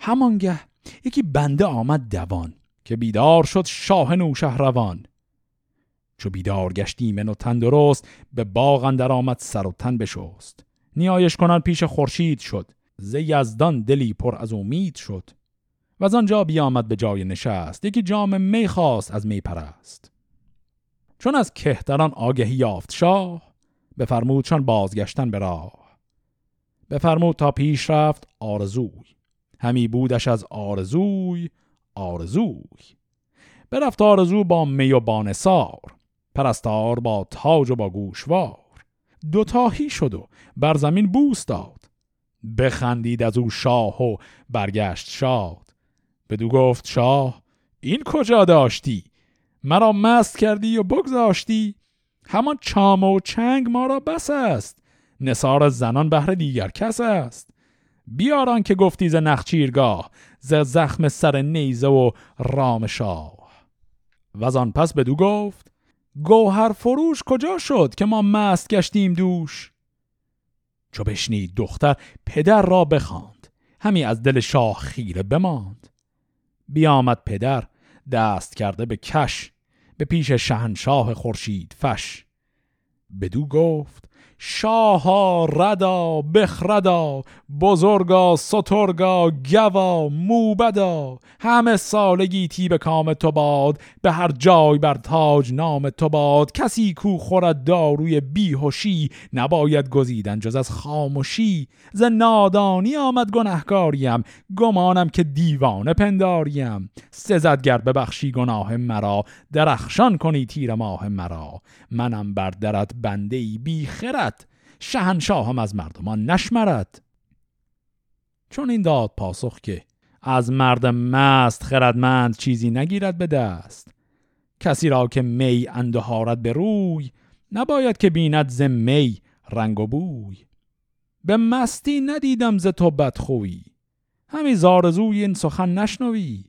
همانگه یکی بنده آمد دوان که بیدار شد شاه نوشهروان. چو بیدار گشت من و تندرست به باغ اندر آمد سر و تن بشست. نیایش کنان پیش خورشید شد ز یزدان دلی پر از امید شد. و از آنجا بیامد به جای نشست یکی جام می خواست از می پرست. چون از کهتران آگهی یافت شاه بفرمودشان بازگشتن به راه. بفرمود تا پیش رفت آرزوی همی بودش از آرزوی آرزوی. برفت آرزو با می و بانسار پرستار با تاج و با گوشوار. دوتاهی شد و بر زمین بوس داد بخندید از او شاه و برگشت شاد. بدو گفت شاه این کجا داشتی؟ مرا مست کردی و بگذاشتی. همان چام و چنگ ما را بس است. نصار زنان بهر دیگر کس است. بیاران که گفتی ز نخچیرگاه ز زخم سر نیزه و رام شاه. و آن پس بدو گفت گوهر فروش کجا شد که ما مست گشتیم دوش؟ چو بشنید دختر پدر را بخواند. همی از دل شاه خیره بماند. بیامد پدر دست کرده به کش. به پیش شهنشاه خورشید فش. بدو گفت شاها ردا بخردا بزرگا سترگا گوا موبدا. همه سالگی تی به کام تو باد به هر جای بر تاج نام تو باد. کسی کو خورد داروی بیهوشی نباید گزیدن جز از خاموشی ز نادانی آمد گنهکاریم گمانم که دیوانه پنداریم. سزدگر ببخشی گناه مرا درخشان کنی تیر ماه مرا. منم بر درت بنده ای بی خرد. شهنشاه هم از مردمان نشمرد. چون این داد پاسخ که از مرد مست خردمند چیزی نگیرد به دست. کسی را که می اندهارد به روی نباید که بیند ز می رنگ و بوی. به مستی ندیدم ز تو بدخویی همی زارزوی این سخن نشنوی.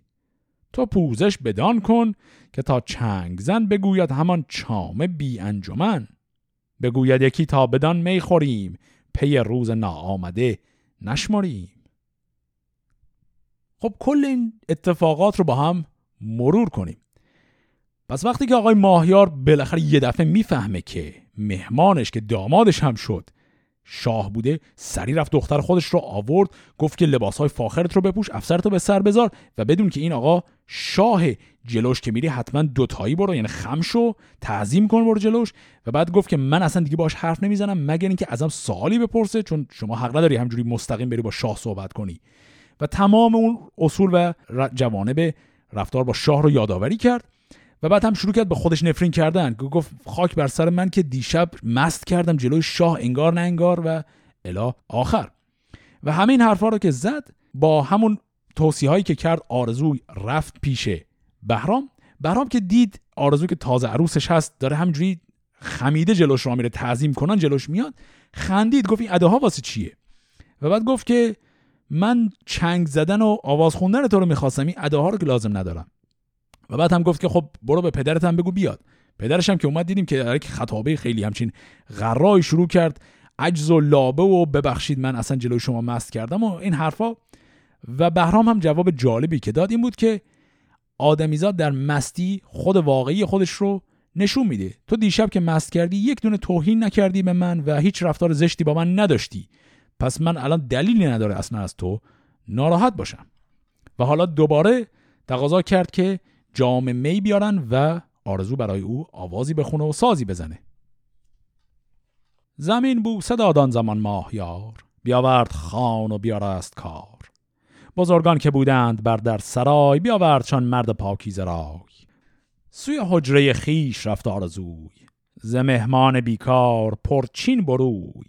تو پوزش بدان کن که تا چنگ زن بگوید همان چام بی انجمن. بگوید یکی تا بدان می خوریم. پی روز ناآمده نشماریم خب کل این اتفاقات رو با هم مرور کنیم. پس وقتی که آقای ماهیار بالاخره یه دفعه می‌فهمه که مهمانش که دامادش هم شد شاه بوده سری رفت دختر خودش رو آورد گفت که لباسهای فاخرت رو بپوش افسرتو به سر بذار و بدون که این آقا شاه جلوش که میری حتما دوتایی برو یعنی خمشو تعظیم کن برو جلوش. و بعد گفت که من اصلا دیگه باش حرف نمی‌زنم مگر اینکه ازم سوالی بپرسه چون شما حق نداری همجوری مستقیم بری با شاه صحبت کنی. و تمام اون اصول و جوانب رفتار با شاه رو یادآوری کرد. و بعد هم شروع کرد به خودش نفرین کردن. گفت خاک بر سر من که دیشب مست کردم جلوی شاه انگار نه انگار و الا آخر. و همه این حرفا رو که زد با همون توصیه هایی که کرد آرزو رفت پیش بهرام. بهرام که دید آرزو که تازه عروسش هست داره همجوری خمیده جلوش را میره تعظیم کنن جلوش میاد خندید گفت این اداها واسه چیه؟ و بعد گفت که من چنگ زدن و آواز خوندن تو رو می‌خواستم این اداها رو که لازم ندارم. و بعد هم گفت که خب برو به پدرت هم بگو بیاد. پدرش هم که اومد دیدیم که در خطابه خیلی همچین غرای شروع کرد. عجز و لابه و ببخشید من اصلا جلوی شما مست کردم و این حرفا. و بهرام هم جواب جالبی که داد این بود که آدمیزاد در مستی خود واقعی خودش رو نشون میده. تو دیشب که مست کردی یک دونه توهین نکردی به من و هیچ رفتار زشتی با من نداشتی. پس من الان دلیلی نداره اصلا از تو. ناراحت باشم. و حالا دوباره تقاضا کرد که جام می بیارن و آرزو برای او آوازی بخونه و سازی بزنه. زمین بوسه دادان زمان ماهیار بیاورد خان و بیارست کار. بزرگان که بودند بر در سرای بیاورد چون مرد پاکیزه رای. سوی حجره خیش رفت آرزوی ز مهمان بیکار پرچین بروی.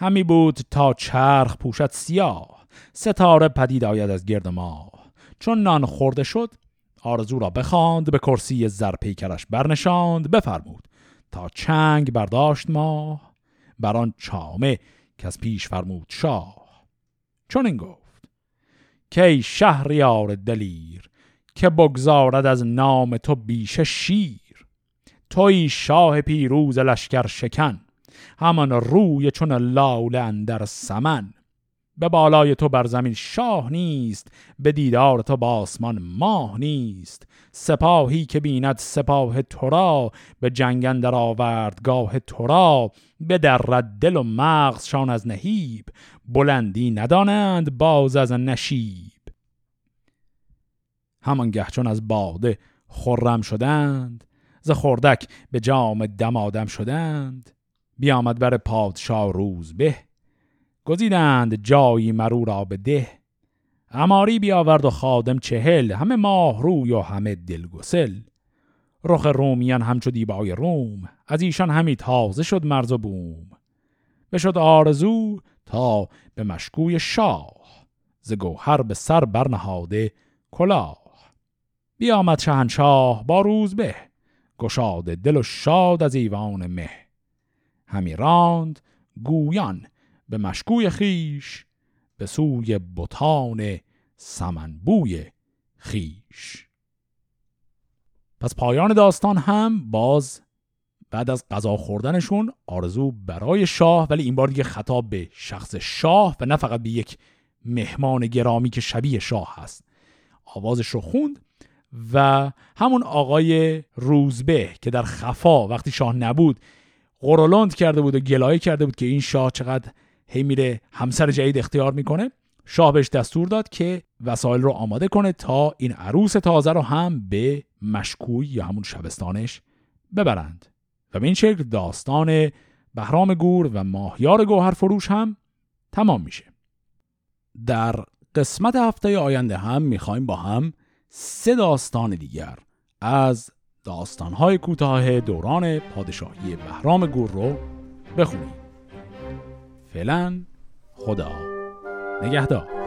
همی بود تا چرخ پوشد سیاه ستاره پدید آید از گرد ماه. چون نان خورده شد آرزو را بخواند به کرسی زر پیکرش برنشاند بفرمود تا چنگ برداشت ماه بر آن چامه که از پیش فرمود شاه. چون این گفت کی شهریار دلیر که بگذارد از نام تو بیش شیر توی شاه پیروز لشکر شکن همان روی چون لاله اندر سمن به بالای تو بر زمین شاه نیست به دیدار تو با آسمان ماه نیست. سپاهی که بیند سپاه تو را به جنگن در آوردگاه تو را. به در دل و مغزشان از نهیب بلندی ندانند باز از نشیب. همان چون از باده خرم شدند ز خردک به جام دمادم شدند. بیامد بر پادشاه روز به گزیدند جایی مرو را به ده. اماری بیاورد و خادم چهل همه ماه روی و همه دلگسل رخ رومیان همچو دیبای روم از ایشان همی تازه شد مرز و بوم. بشد آرزو تا به مشکوی شاه ز گوهر به سر برنهاده کلاه. بیامد شهنشاه با روز به گشاده دل و شاد از ایوان مه. همی راند گویان به مشکوی خیش به سوی بطان سمنبوی خیش. پس پایان داستان هم باز بعد از غذا خوردنشون آرزو برای شاه ولی این بار دیگه خطاب به شخص شاه و نه فقط به یک مهمان گرامی که شبیه شاه هست. آوازش رو خوند و همون آقای روزبه که در خفا وقتی شاه نبود قرولند کرده بود و گلایه کرده بود که این شاه چقدر هی میره همسر جدید اختیار می‌کنه. شاه بهش دستور داد که وسایل رو آماده کنه تا این عروس تازه رو هم به مشکوی یا همون شبستانش ببرند. و به این شکل داستان بهرام گور و ماهیار گوهر فروش هم تمام میشه. در قسمت هفته آینده هم می‌خوایم با هم سه داستان دیگر از داستانهای کوتاه دوران پادشاهی بهرام گور رو بخونیم. فعلا خدا. نگهدار.